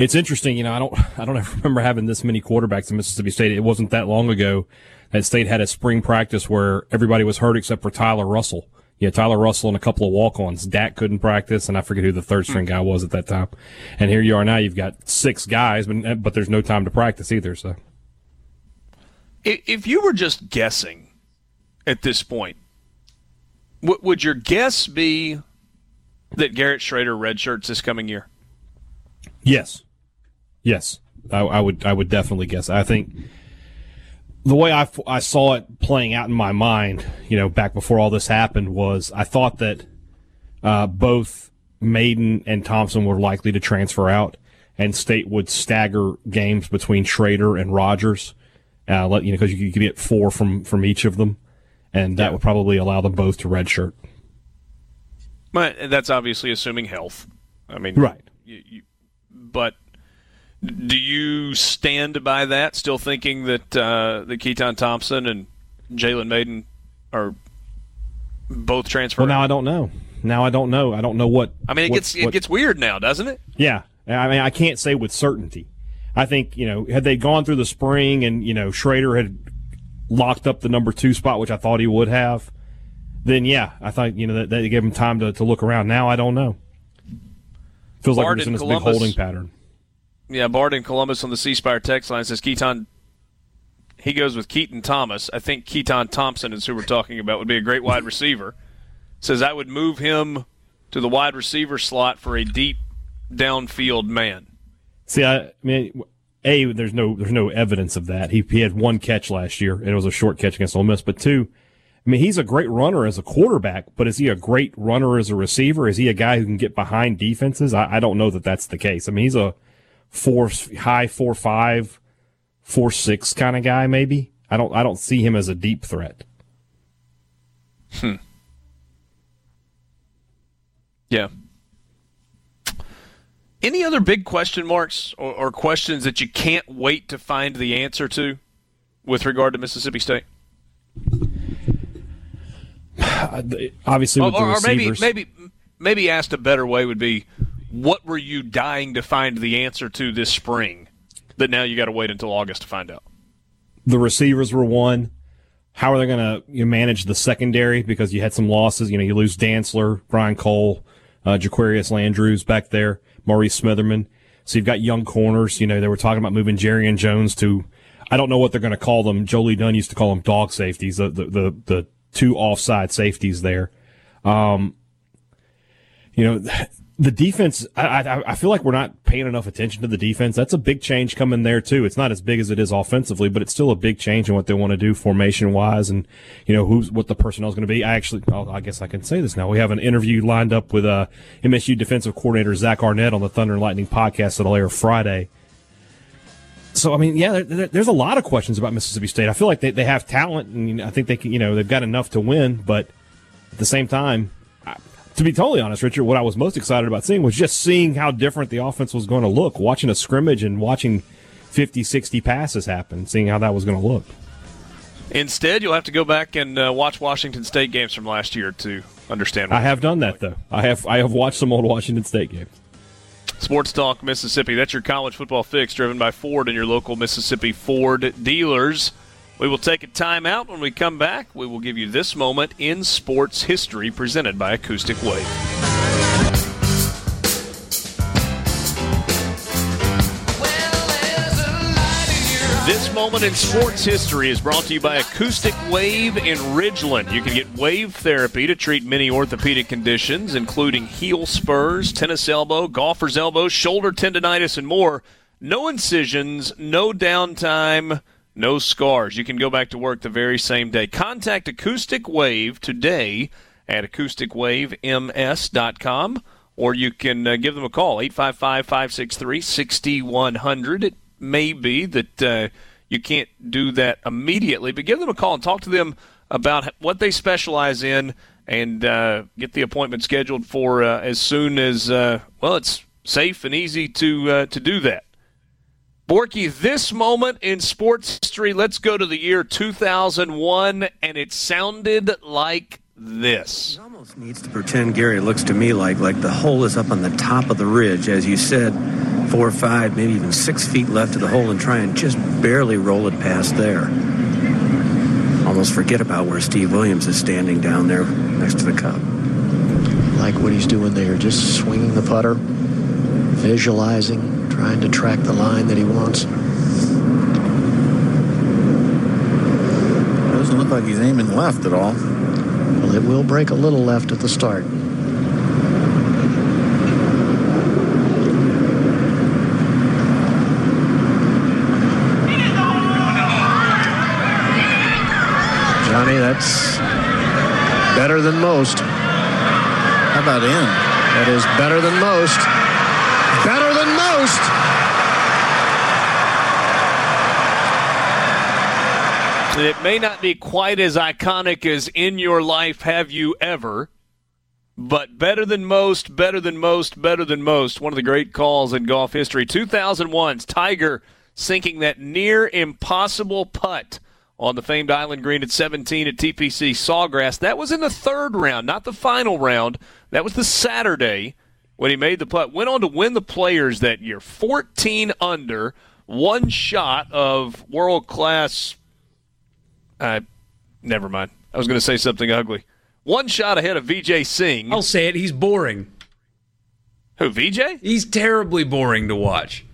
it's interesting. You know, I don't I don't ever remember having this many quarterbacks in Mississippi State. It wasn't that long ago that State had a spring practice where everybody was hurt except for Tyler Russell yeah, Tyler Russell and a couple of walk-ons. Dak couldn't practice, and I forget who the third string guy was at that time. And here you are now. You've got six guys, but but there's no time to practice either. So, if you were just guessing at this point, what would your guess be that Garrett Shrader redshirts this coming year? Yes, yes, I, I would. I would definitely guess. I think the way I, I saw it playing out in my mind, you know, back before all this happened was I thought that uh, both Mayden and Thompson were likely to transfer out, and State would stagger games between Shrader and Rogers. Uh, let you know because you could get four from from each of them, and that would probably allow them both to redshirt. But that's obviously assuming health. I mean, Right. You, you, but do you stand by that? Still thinking that uh, that Keytaon Thompson and Jalen Mayden are both transferring? Well, now I don't know. Now I don't know. I don't know what. I mean, it what- gets it what- gets weird now, doesn't it? Yeah, I mean, I can't say with certainty. I think you know, had they gone through the spring and you know Shrader had locked up the number two spot, which I thought he would have, then yeah, I thought you know that, that gave him time to, to look around. Now I don't know. Feels like we're just in in this big holding pattern. Yeah, Bart in Columbus on the C Spire text line says Keaton. He goes with Keaton Thomas. I think Keytaon Thompson is who we're talking about. Would be a great wide receiver. Says I would move him to the wide receiver slot for a deep downfield man. See, I, I mean, a there's no there's no evidence of that. He he had one catch last year, and it was a short catch against Ole Miss. But two, I mean, he's a great runner as a quarterback, but is he a great runner as a receiver? Is he a guy who can get behind defenses? I, I don't know that that's the case. I mean, he's a four high four five, four six kind of guy. Maybe I don't I don't see him as a deep threat. Hmm. Yeah. Any other big question marks or, or questions that you can't wait to find the answer to with regard to Mississippi State? Obviously, or, or maybe maybe maybe asked a better way would be what were you dying to find the answer to this spring that now you got to wait until August to find out the receivers were one. How are they going to manage the secondary? Because you had some losses. You know, you lose Dantzler, Brian Cole, uh, Jaquarius Landrews back there, Maurice Smitherman. So you've got young corners. You know, they were talking about moving Jarrian Jones to, I don't know what they're going to call them. Joe Lee Dunn used to call them dog safeties, the, the, the, the two offside safeties there. Um, you know, the defense, I, I, I feel like we're not paying enough attention to the defense. That's a big change coming there too. It's not as big as it is offensively, but it's still a big change in what they want to do formation wise and, you know, who's, what the personnel is going to be. I actually, oh, I guess I can say this now. We have an interview lined up with, uh, MSU defensive coordinator Zach Arnett on the Thunder and Lightning podcast that'll air Friday. So I mean, yeah, there, there, there's a lot of questions about Mississippi State. I feel like they, they have talent, and I think they can, you know they've got enough to win. But at the same time, I, to be totally honest, Richard, what I was most excited about seeing was just seeing how different the offense was going to look. Watching a scrimmage and watching 50, 60 passes happen, seeing how that was going to look. instead you'll have to go back and uh, watch Washington State games from last year to understand what I have done that though. I have I have watched some old Washington State games. Sports Talk Mississippi. That's your college football fix driven by Ford and your local Mississippi Ford dealers. We will take a timeout. When we come back, we will give you this moment in sports history presented by Acoustic Wave. This moment in sports history is brought to you by Acoustic Wave in Ridgeland. You can get wave therapy to treat many orthopedic conditions, including heel spurs, tennis elbow, golfer's elbow, shoulder tendonitis, and more. No incisions, no downtime, no scars. You can go back to work the very same day. Contact Acoustic Wave today at acousticwavems.com or you can uh, give them a call 855 563 6100 it may be that uh, you can't do that immediately but give them a call and talk to them about what they specialize in and uh, get the appointment scheduled for uh, as soon as uh, well it's safe and easy to uh, to do that Borky, this moment in sports history, let's go to the year 2001, and it sounded like this. almost needs to pretend Gary looks to me like like the hole is up on the top of the ridge, as you said, four or five, maybe even six feet left of the hole, and try and just barely roll it past there. Almost forget about where Steve Williams is standing down there next to the cup. like what he's doing there, just swinging the putter, visualizing, trying to track the line that he wants. It Doesn't look like he's aiming left at all. Well, it will break a little left at the start. Johnny, that's better than most. How about in? That is better than most. Than. It may not be quite as iconic as In Your Life Have You Ever, but better than most, better than most, better than most. One of the great calls in golf history. 2001's Tiger sinking that near impossible putt on the famed Island Green at 17 at TPC Sawgrass. That was in the third round, not the final round. That was the Saturday when he made the putt. Went on to win the Players that year, 14 under, one shot of world class uh, never mind. I was going to say something ugly. One shot ahead of Vijay Singh. I'll say it. He's boring. Who, VJ? He's terribly boring to watch.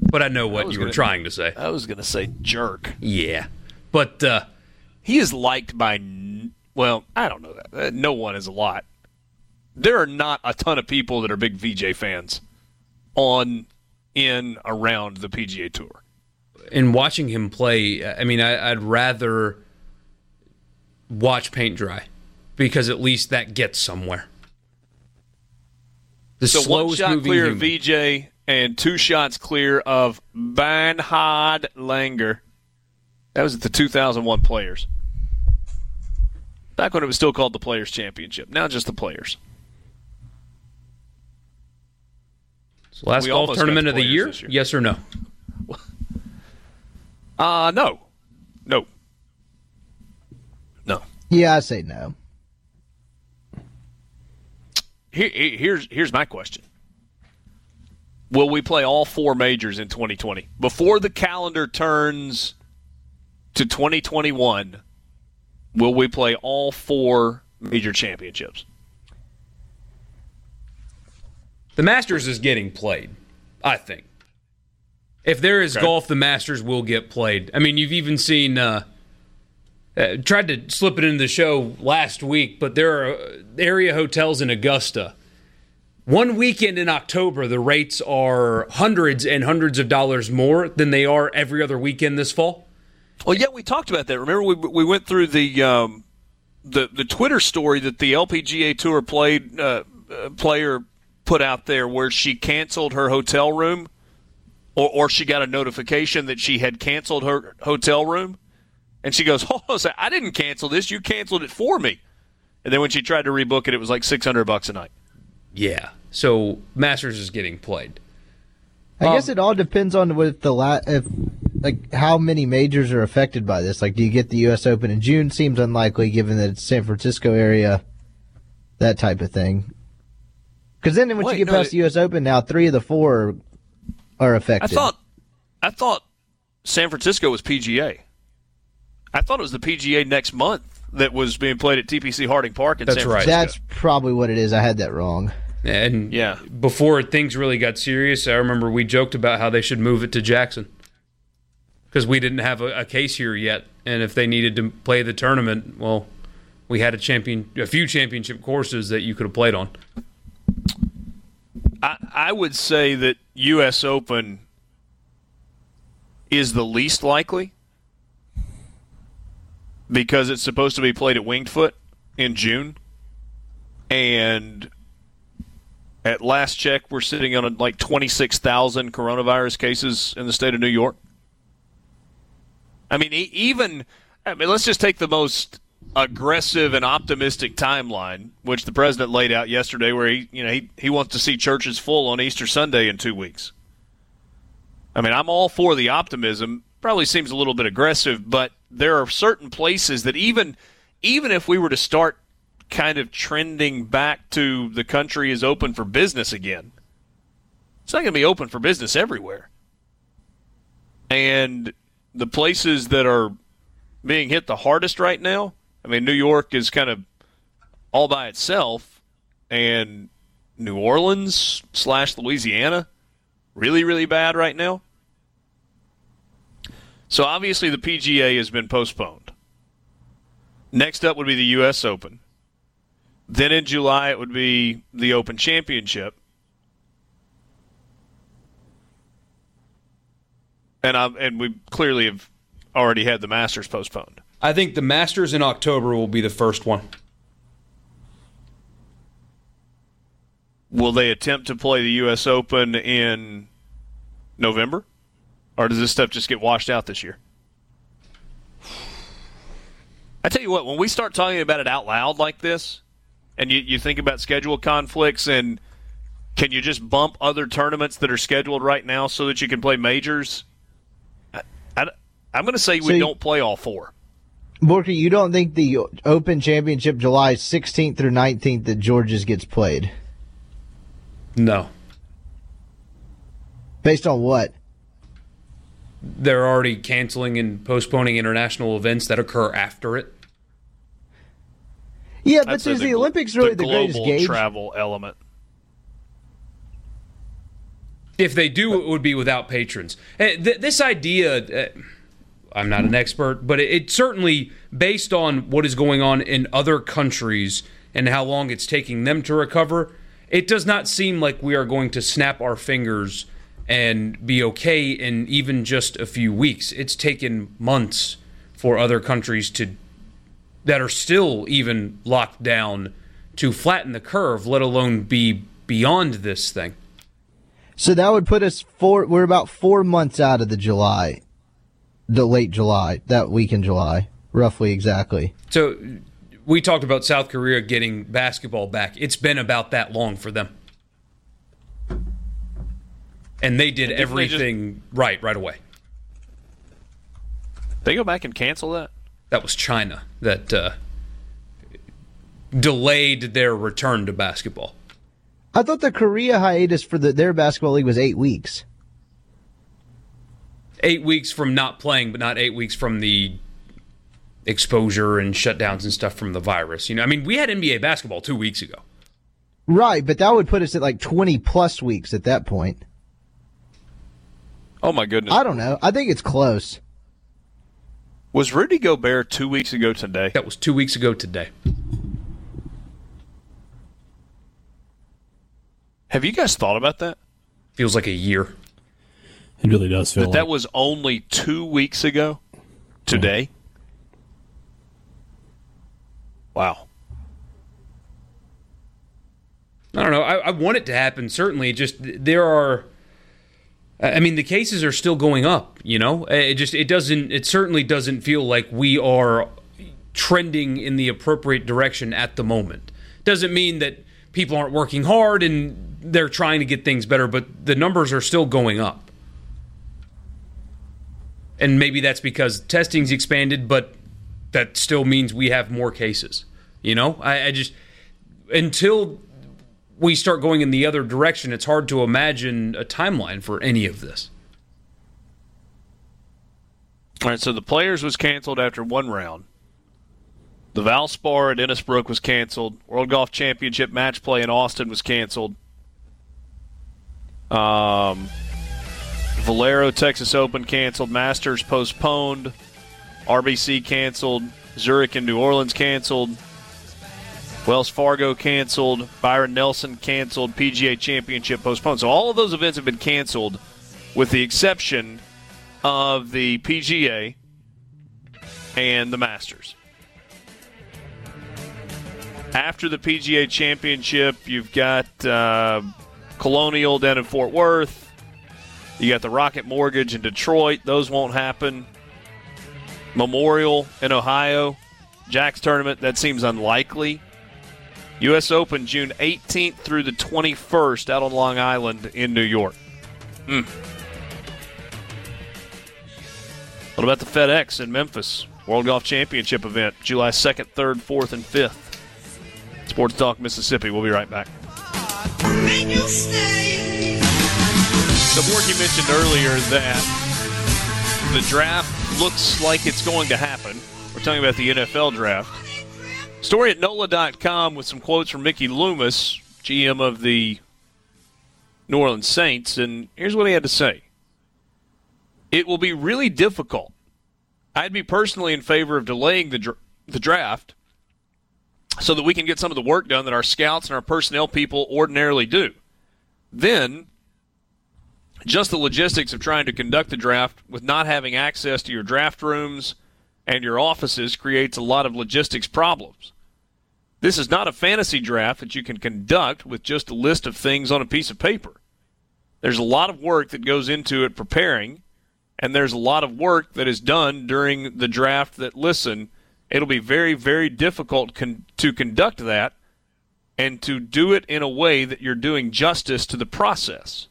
But I know what was you were gonna- trying to say. I was going to say jerk. Yeah. But uh, He is liked by, n- well, I don't know that. Uh, no one is a lot. There are not a ton of people that are big Vijay fans on, in, around the PGA Tour. in watching him play, I mean, I, I'd rather watch paint dry because at least that gets somewhere. The so one shot clear human. of Vijay and two shots clear of Bernhard Langer. That was at the 2001 Players. Back when it was still called the Players Championship. Now just the Players. So last we golf tournament of the year? year. Yes or no? Uh, no. No. No. Yeah, I say no. Here, here's here's my question. Will we play all four majors in 2020 before the calendar turns to 2021? Will we play all four major championships? The Masters is getting played, I think. If there is Okay. golf, the Masters will get played. I mean, you've even seen. Uh, uh, tried to slip it into the show last week, but there are area hotels in Augusta. One weekend in October, the rates are hundreds and hundreds of dollars more than they are every other weekend this fall. Well, yeah, we talked about that. Remember, we we went through the um, the the Twitter story that the LPGA Tour played uh, uh, player put out there, where she canceled her hotel room, or or she got a notification that she had canceled her hotel room, and she goes, "Hold on, a sec, I didn't cancel this. You canceled it for me." And then when she tried to rebook it, it was like six hundred bucks a night. Yeah. So Masters is getting played. I Um, guess it all depends on with the la- if like how many majors are affected by this. Like, do you get the U.S. Open in June? Seems unlikely given that it's San Francisco area, that type of thing. Because then once Wait, you get no, past the U.S. Open, now three of the four are affected. I affected. thought, I thought San Francisco was PGA. I thought it was the PGA next month that was being played at TPC Harding Park in That's San right. Francisco. that's probably what it is. I had that wrong. And Yeah. before things really got serious, I remember we joked about how they should move it to Jackson because we didn't have a, a case here yet, and if they needed to play the tournament, well, we had a champion, a few championship courses that you could have played on. I, would say that U.S. Open is the least likely because it's supposed to be played at Winged Foot in June, and at last check, we're sitting on like twenty six thousand coronavirus cases in the state of New York. I mean, even I mean, let's just take the most aggressive and optimistic timeline, which the president laid out yesterday, where he, you know, he, he wants to see churches full on Easter Sunday in two weeks. I mean, I'm all for the optimism. Probably seems a little bit aggressive, but there are certain places that even even if we were to start kind of trending back to the country is open for business again, it's not going to be open for business everywhere. And the places that are being hit the hardest right now, I mean, New York is kind of all by itself, and New Orleans slash Louisiana, really, really bad right now. So obviously the PGA has been postponed. Next up would be the U.S. Open. Then in July it would be the Open Championship. And I and we clearly have already had the Masters postponed. I think the Masters in October will be the first one. Will they attempt to play the U.S. Open in November? Or does this stuff just get washed out this year? I tell you what, when we start talking about it out loud like this, and you, you think about schedule conflicts and can you just bump other tournaments that are scheduled right now so that you can play majors? I, am going to say we so don't play all four. Borky, you don't think the Open Championship July 16th through 19th that Georges gets played? No. Based on what? They're already canceling and postponing international events that occur after it. Yeah, but is the, the, Olympics really the, the greatest gauge? travel element? If they do, it would be without patrons. Eh, this idea, eh, I'm not an expert, but it certainly, based on what is going on in other countries and how long it's taking them to recover, it does not seem like we are going to snap our fingers and be okay in even just a few weeks. It's taken months for other countries to that are still even locked down to flatten the curve, let alone be beyond this thing. So that would put us four. We're about four months out of the July, the late July, that week in July, roughly exactly. So we talked about South Korea getting basketball back. It's been about that long for them, and they did everything just, right right away. They go back and cancel that that was China that uh, delayed their return to basketball. I thought the Korea hiatus for the, their basketball league was eight weeks. Eight weeks from not playing, but not eight weeks from the exposure and shutdowns and stuff from the virus. You know, I mean, we had NBA basketball two weeks ago. Right, but that would put us at like 20 plus weeks at that point. Oh, my goodness. I don't know. I think it's close. Was Rudy Gobert two weeks ago today? That was two weeks ago today. Have you guys thought about that? Feels like a year. It really does feel. That like. that was only two weeks ago. Today. Wow. I don't know. I, I want it to happen. Certainly, just there are I mean, the cases are still going up. You know, it just it doesn't. It certainly doesn't feel like we are trending in the appropriate direction at the moment. Doesn't mean that people aren't working hard and they're trying to get things better, but the numbers are still going up. And maybe that's because testing's expanded, but that still means we have more cases. You know, I, I just until we start going in the other direction, it's hard to imagine a timeline for any of this. All right, so the Players was canceled after one round. The Valspar at Innisbrook was canceled. World Golf Championship match play in Austin was canceled. Um, Valero Texas Open canceled. Masters postponed. RBC canceled. Zurich and New Orleans canceled. Wells Fargo canceled, Byron Nelson canceled, PGA Championship postponed. So all of those events have been canceled, with the exception of the PGA and the Masters. After the PGA Championship, you've got uh, Colonial down in Fort Worth. You got the Rocket Mortgage in Detroit. Those won't happen. Memorial in Ohio. Jack's tournament, that seems unlikely. U.S. Open June 18th through the 21st out on Long Island in New York. Hmm. What about the FedEx in Memphis? World Golf Championship event, July 2nd, 3rd, 4th, and 5th. Sports Talk Mississippi. We'll be right back. Borky mentioned earlier that the draft looks like it's going to happen. We're talking about the NFL draft. Story at NOLA.com with some quotes from Mickey Loomis, GM of the New Orleans Saints, and here's what he had to say. It will be really difficult. I'd be personally in favor of delaying the, dr- the draft so that we can get some of the work done that our scouts and our personnel people ordinarily do. Then, just the logistics of trying to conduct the draft with not having access to your draft rooms and your offices creates a lot of logistics problems. This is not a fantasy draft that you can conduct with just a list of things on a piece of paper. There's a lot of work that goes into it preparing, and there's a lot of work that is done during the draft that, listen, it'll be very, very difficult con- to conduct that and to do it in a way that you're doing justice to the process.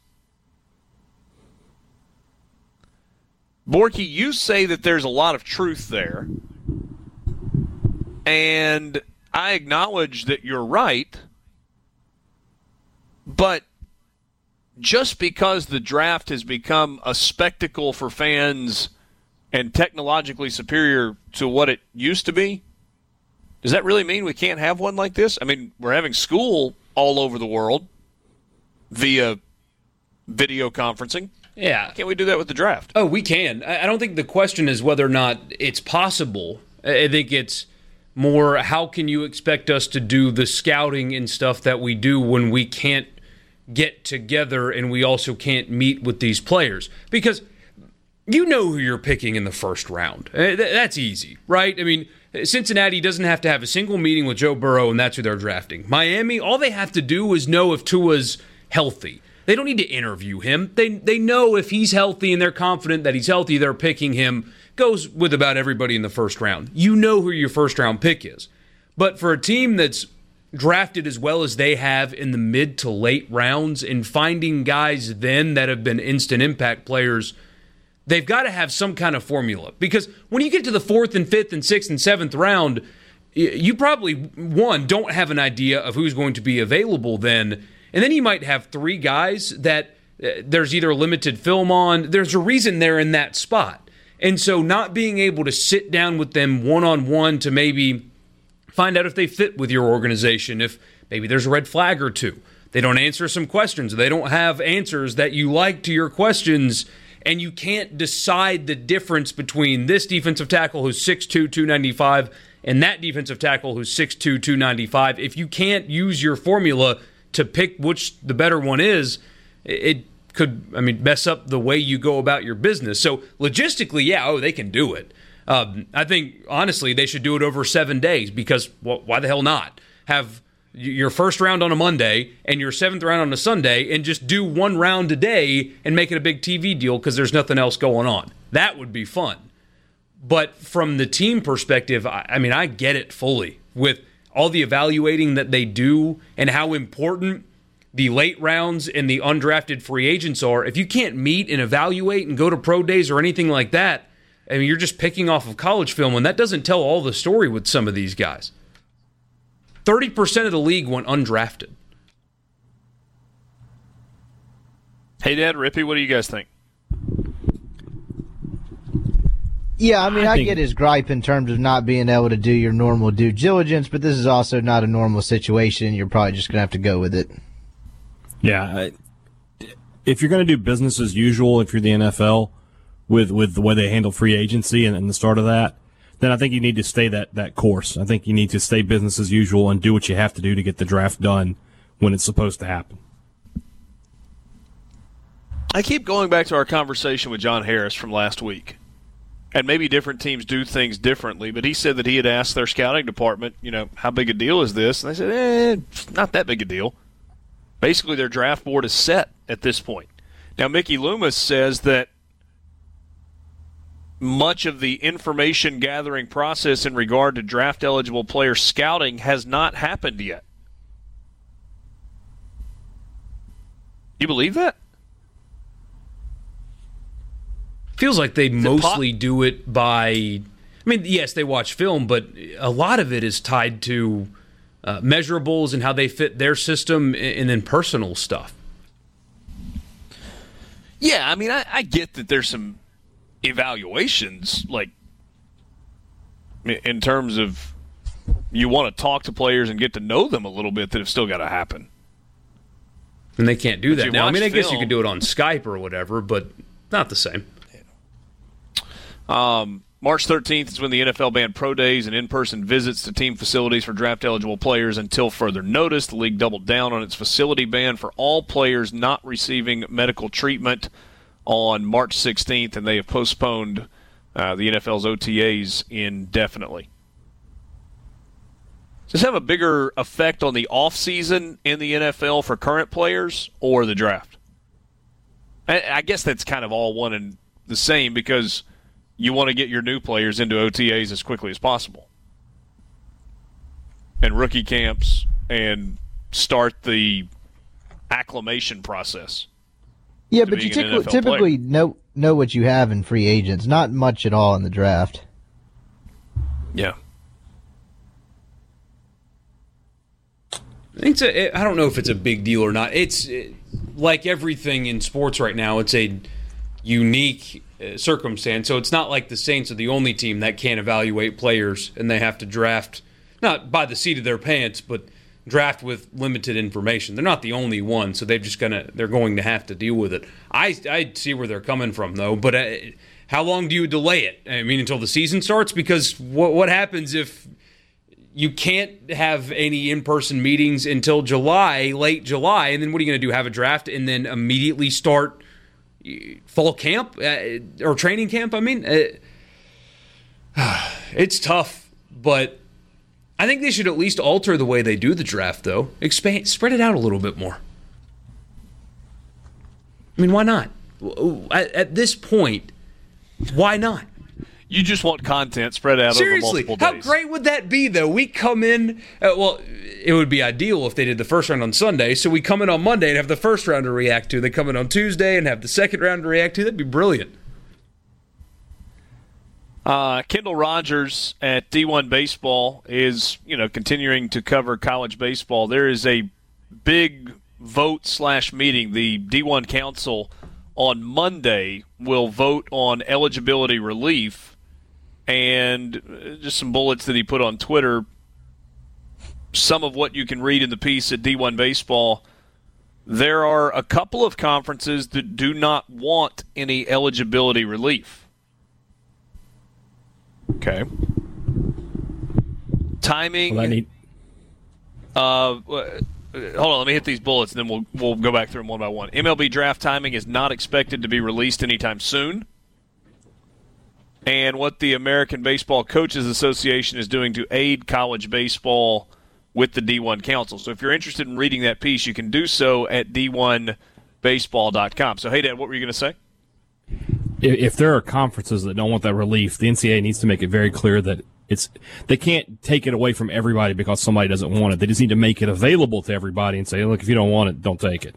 Borky, you say that there's a lot of truth there, and I acknowledge that you're right, but just because the draft has become a spectacle for fans and technologically superior to what it used to be, does that really mean we can't have one like this? I mean, we're having school all over the world via video conferencing. Yeah. Can't we do that with the draft? Oh, we can. I don't think the question is whether or not it's possible. I think it's more how can you expect us to do the scouting and stuff that we do when we can't get together and we also can't meet with these players because you know who you're picking in the first round. Uh, that's easy, right? I mean, Cincinnati doesn't have to have a single meeting with Joe Burrow and that's who they're drafting. Miami, all they have to do is know if Tua's healthy. They don't need to interview him. They they know if he's healthy and they're confident that he's healthy, they're picking him. Goes with about everybody in the first round. You know who your first round pick is. But for a team that's drafted as well as they have in the mid to late rounds and finding guys then that have been instant impact players, they've got to have some kind of formula. Because when you get to the fourth and fifth and sixth and seventh round, you probably, one, don't have an idea of who's going to be available then. And then you might have three guys that uh, there's either limited film on, there's a reason they're in that spot. And so not being able to sit down with them one on one to maybe Find out if they fit with your organization, if maybe there's a red flag or two. They don't answer some questions, they don't have answers that you like to your questions, and you can't decide the difference between this defensive tackle who's 6'2, 295 and that defensive tackle who's 6'2, 295. If you can't use your formula to pick which the better one is, it could, I mean, mess up the way you go about your business. So logistically, yeah, oh, they can do it. Um, I think honestly they should do it over seven days because well, why the hell not have your first round on a Monday and your seventh round on a Sunday and just do one round a day and make it a big TV deal because there's nothing else going on. That would be fun. But from the team perspective, I, I mean, I get it fully with all the evaluating that they do and how important the late rounds and the undrafted free agents are. If you can't meet and evaluate and go to pro days or anything like that, I mean, you're just picking off of college film, and that doesn't tell all the story with some of these guys. 30% of the league went undrafted. Hey, Dad, Rippey, what do you guys think? Yeah, I mean, I, I get his gripe in terms of not being able to do your normal due diligence, but this is also not a normal situation. You're probably just going to have to go with it. Yeah. If you're going to do business as usual, if you're the NFL, with with the way they handle free agency and, and, the start of that, then I think you need to stay that that course. I think you need to stay business as usual and do what you have to do to get the draft done when it's supposed to happen. I keep going back to our conversation with John Harris from last week. And maybe different teams do things differently, but he said that he had asked their scouting department, you know, how big a deal is this? And they said, eh, it's not that big a deal. Basically, their draft board is set at this point. Now, Mickey Loomis says that much of the information gathering process in regard to draft eligible player scouting has not happened yet. You believe that? Feels like they mostly do it by. I mean, yes, they watch film, but a lot of it is tied to uh, measurables and how they fit their system and then personal stuff. Yeah, I mean, I, I get that there's some evaluations, like in terms of you want to talk to players and get to know them a little bit, that have still got to happen. And they can't do but that now. I mean, I film, guess you could do it on Skype or whatever, but not the same. Um, March 13th is when the NFL banned pro days and in person visits to team facilities for draft eligible players until further notice. The league doubled down on its facility ban for all players not receiving medical treatment on March 16th, and they have postponed uh, the NFL's OTAs indefinitely. Does this have a bigger effect on the offseason in the NFL for current players or the draft? I, I guess that's kind of all one and the same because you want to get your new players into OTAs as quickly as possible and rookie camps and start the acclimation process. Yeah, but you being typically, NFL typically know know what you have in free agents. Not much at all in the draft. Yeah. I think it's a, I don't know if it's a big deal or not. It's it, like everything in sports right now. It's a unique circumstance. So it's not like the Saints are the only team that can't evaluate players and they have to draft not by the seat of their pants, but draft with limited information. They're not the only one, so they're just gonna they're going to have to deal with it. I I see where they're coming from though, but uh, how long do you delay it? I mean, until the season starts? Because what what happens if you can't have any in-person meetings until July, late July, and then what are you going to do? Have a draft and then immediately start fall camp uh, or training camp? I mean, uh, it's tough, but I think they should at least alter the way they do the draft, though. Expand, spread it out a little bit more. I mean, why not? At, at this point, why not? You just want content spread out Seriously, over multiple how great would that be, though? We come in, uh, well, it would be ideal if they did the first round on Sunday. So we come in on Monday and have the first round to react to. They come in on Tuesday and have the second round to react to. That'd be brilliant. Uh, Kendall Rogers at D1 Baseball is, you know, continuing to cover college baseball. There is a big vote slash meeting. The D1 Council on Monday will vote on eligibility relief, and uh, just some bullets that he put on Twitter. Some of what you can read in the piece at D1 Baseball. There are a couple of conferences that do not want any eligibility relief. Okay. Timing. Well, need- Uh, hold on, let me hit these bullets, and then we'll we'll go back through them one by one. MLB draft timing is not expected to be released anytime soon. And what the American Baseball Coaches Association is doing to aid college baseball with the D1 Council. So if you're interested in reading that piece, you can do so at d1baseball.com. So, Haydad, what were you going to say? if, there are conferences that don't want that relief, the NCAA needs to make it very clear that it's they can't take it away from everybody because somebody doesn't want it. They just need to make it available to everybody and say, look, if you don't want it, don't take it.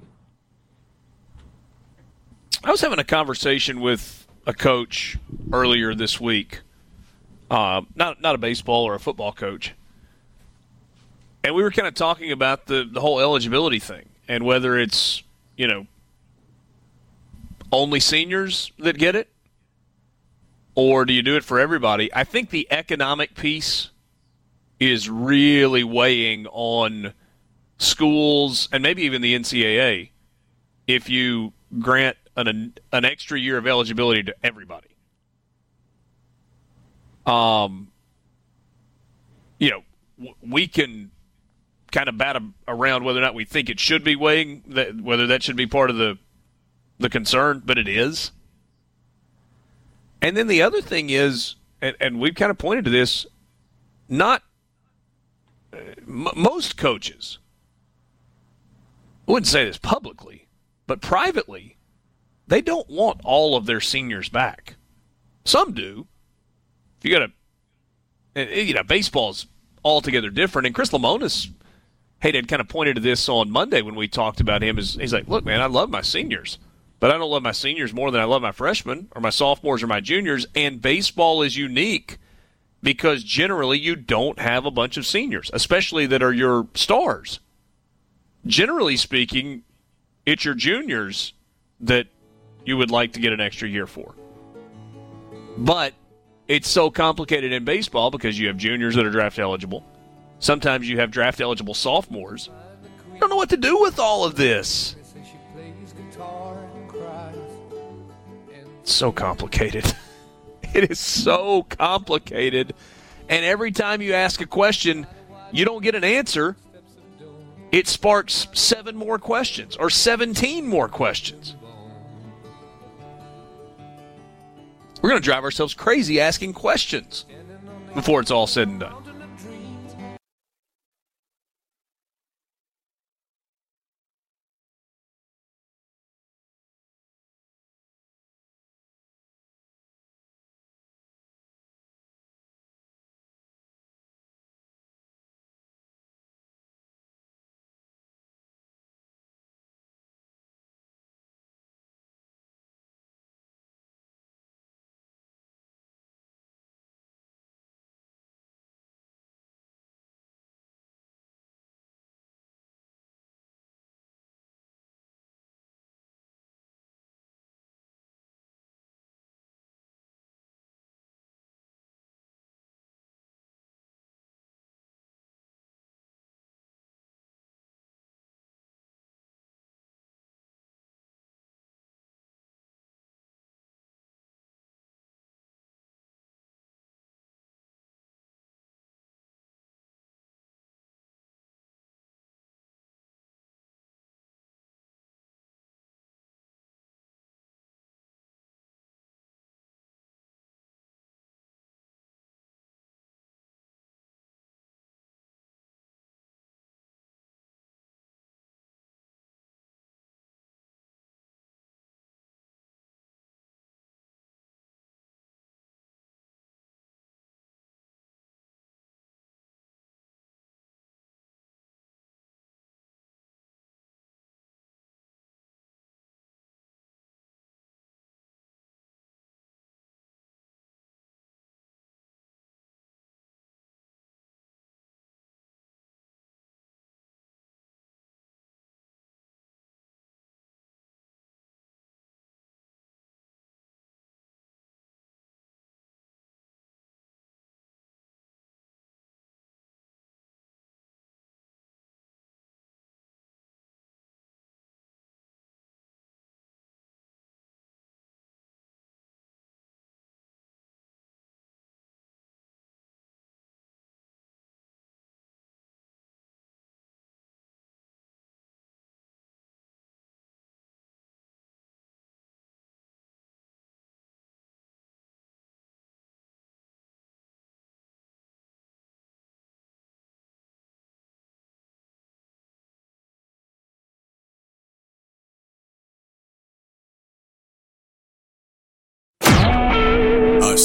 I was having a conversation with a coach earlier this week, uh, not not a baseball or a football coach, and we were kind of talking about the the whole eligibility thing and whether it's you know only seniors that get it, or do you do it for everybody? I think the economic piece is really weighing on schools and maybe even the NCAA if you grant an an extra year of eligibility to everybody. Um, you know, we can kind of bat around whether or not we think it should be weighing that whether that should be part of the the concern, but it is. And then the other thing is, and, and we've kind of pointed to this, not m- most coaches. I wouldn't say this publicly, but privately, they don't want all of their seniors back. Some do. If you got a, you know, baseball's altogether different. And Chris Lemonis, hey, had kind of pointed to this on Monday when we talked about him. Is he's like, look, man, I love my seniors, but I don't love my seniors more than I love my freshmen or my sophomores or my juniors. And baseball is unique because generally you don't have a bunch of seniors, especially that are your stars. Generally speaking, it's your juniors that you would like to get an extra year for. But it's so complicated in baseball because you have juniors that are draft eligible. Sometimes you have draft eligible sophomores. I don't know what to do with all of this. It's so complicated. It is so complicated. And every time you ask a question, you don't get an answer. It sparks seven more questions or 17 more questions. We're going to drive ourselves crazy asking questions before it's all said and done.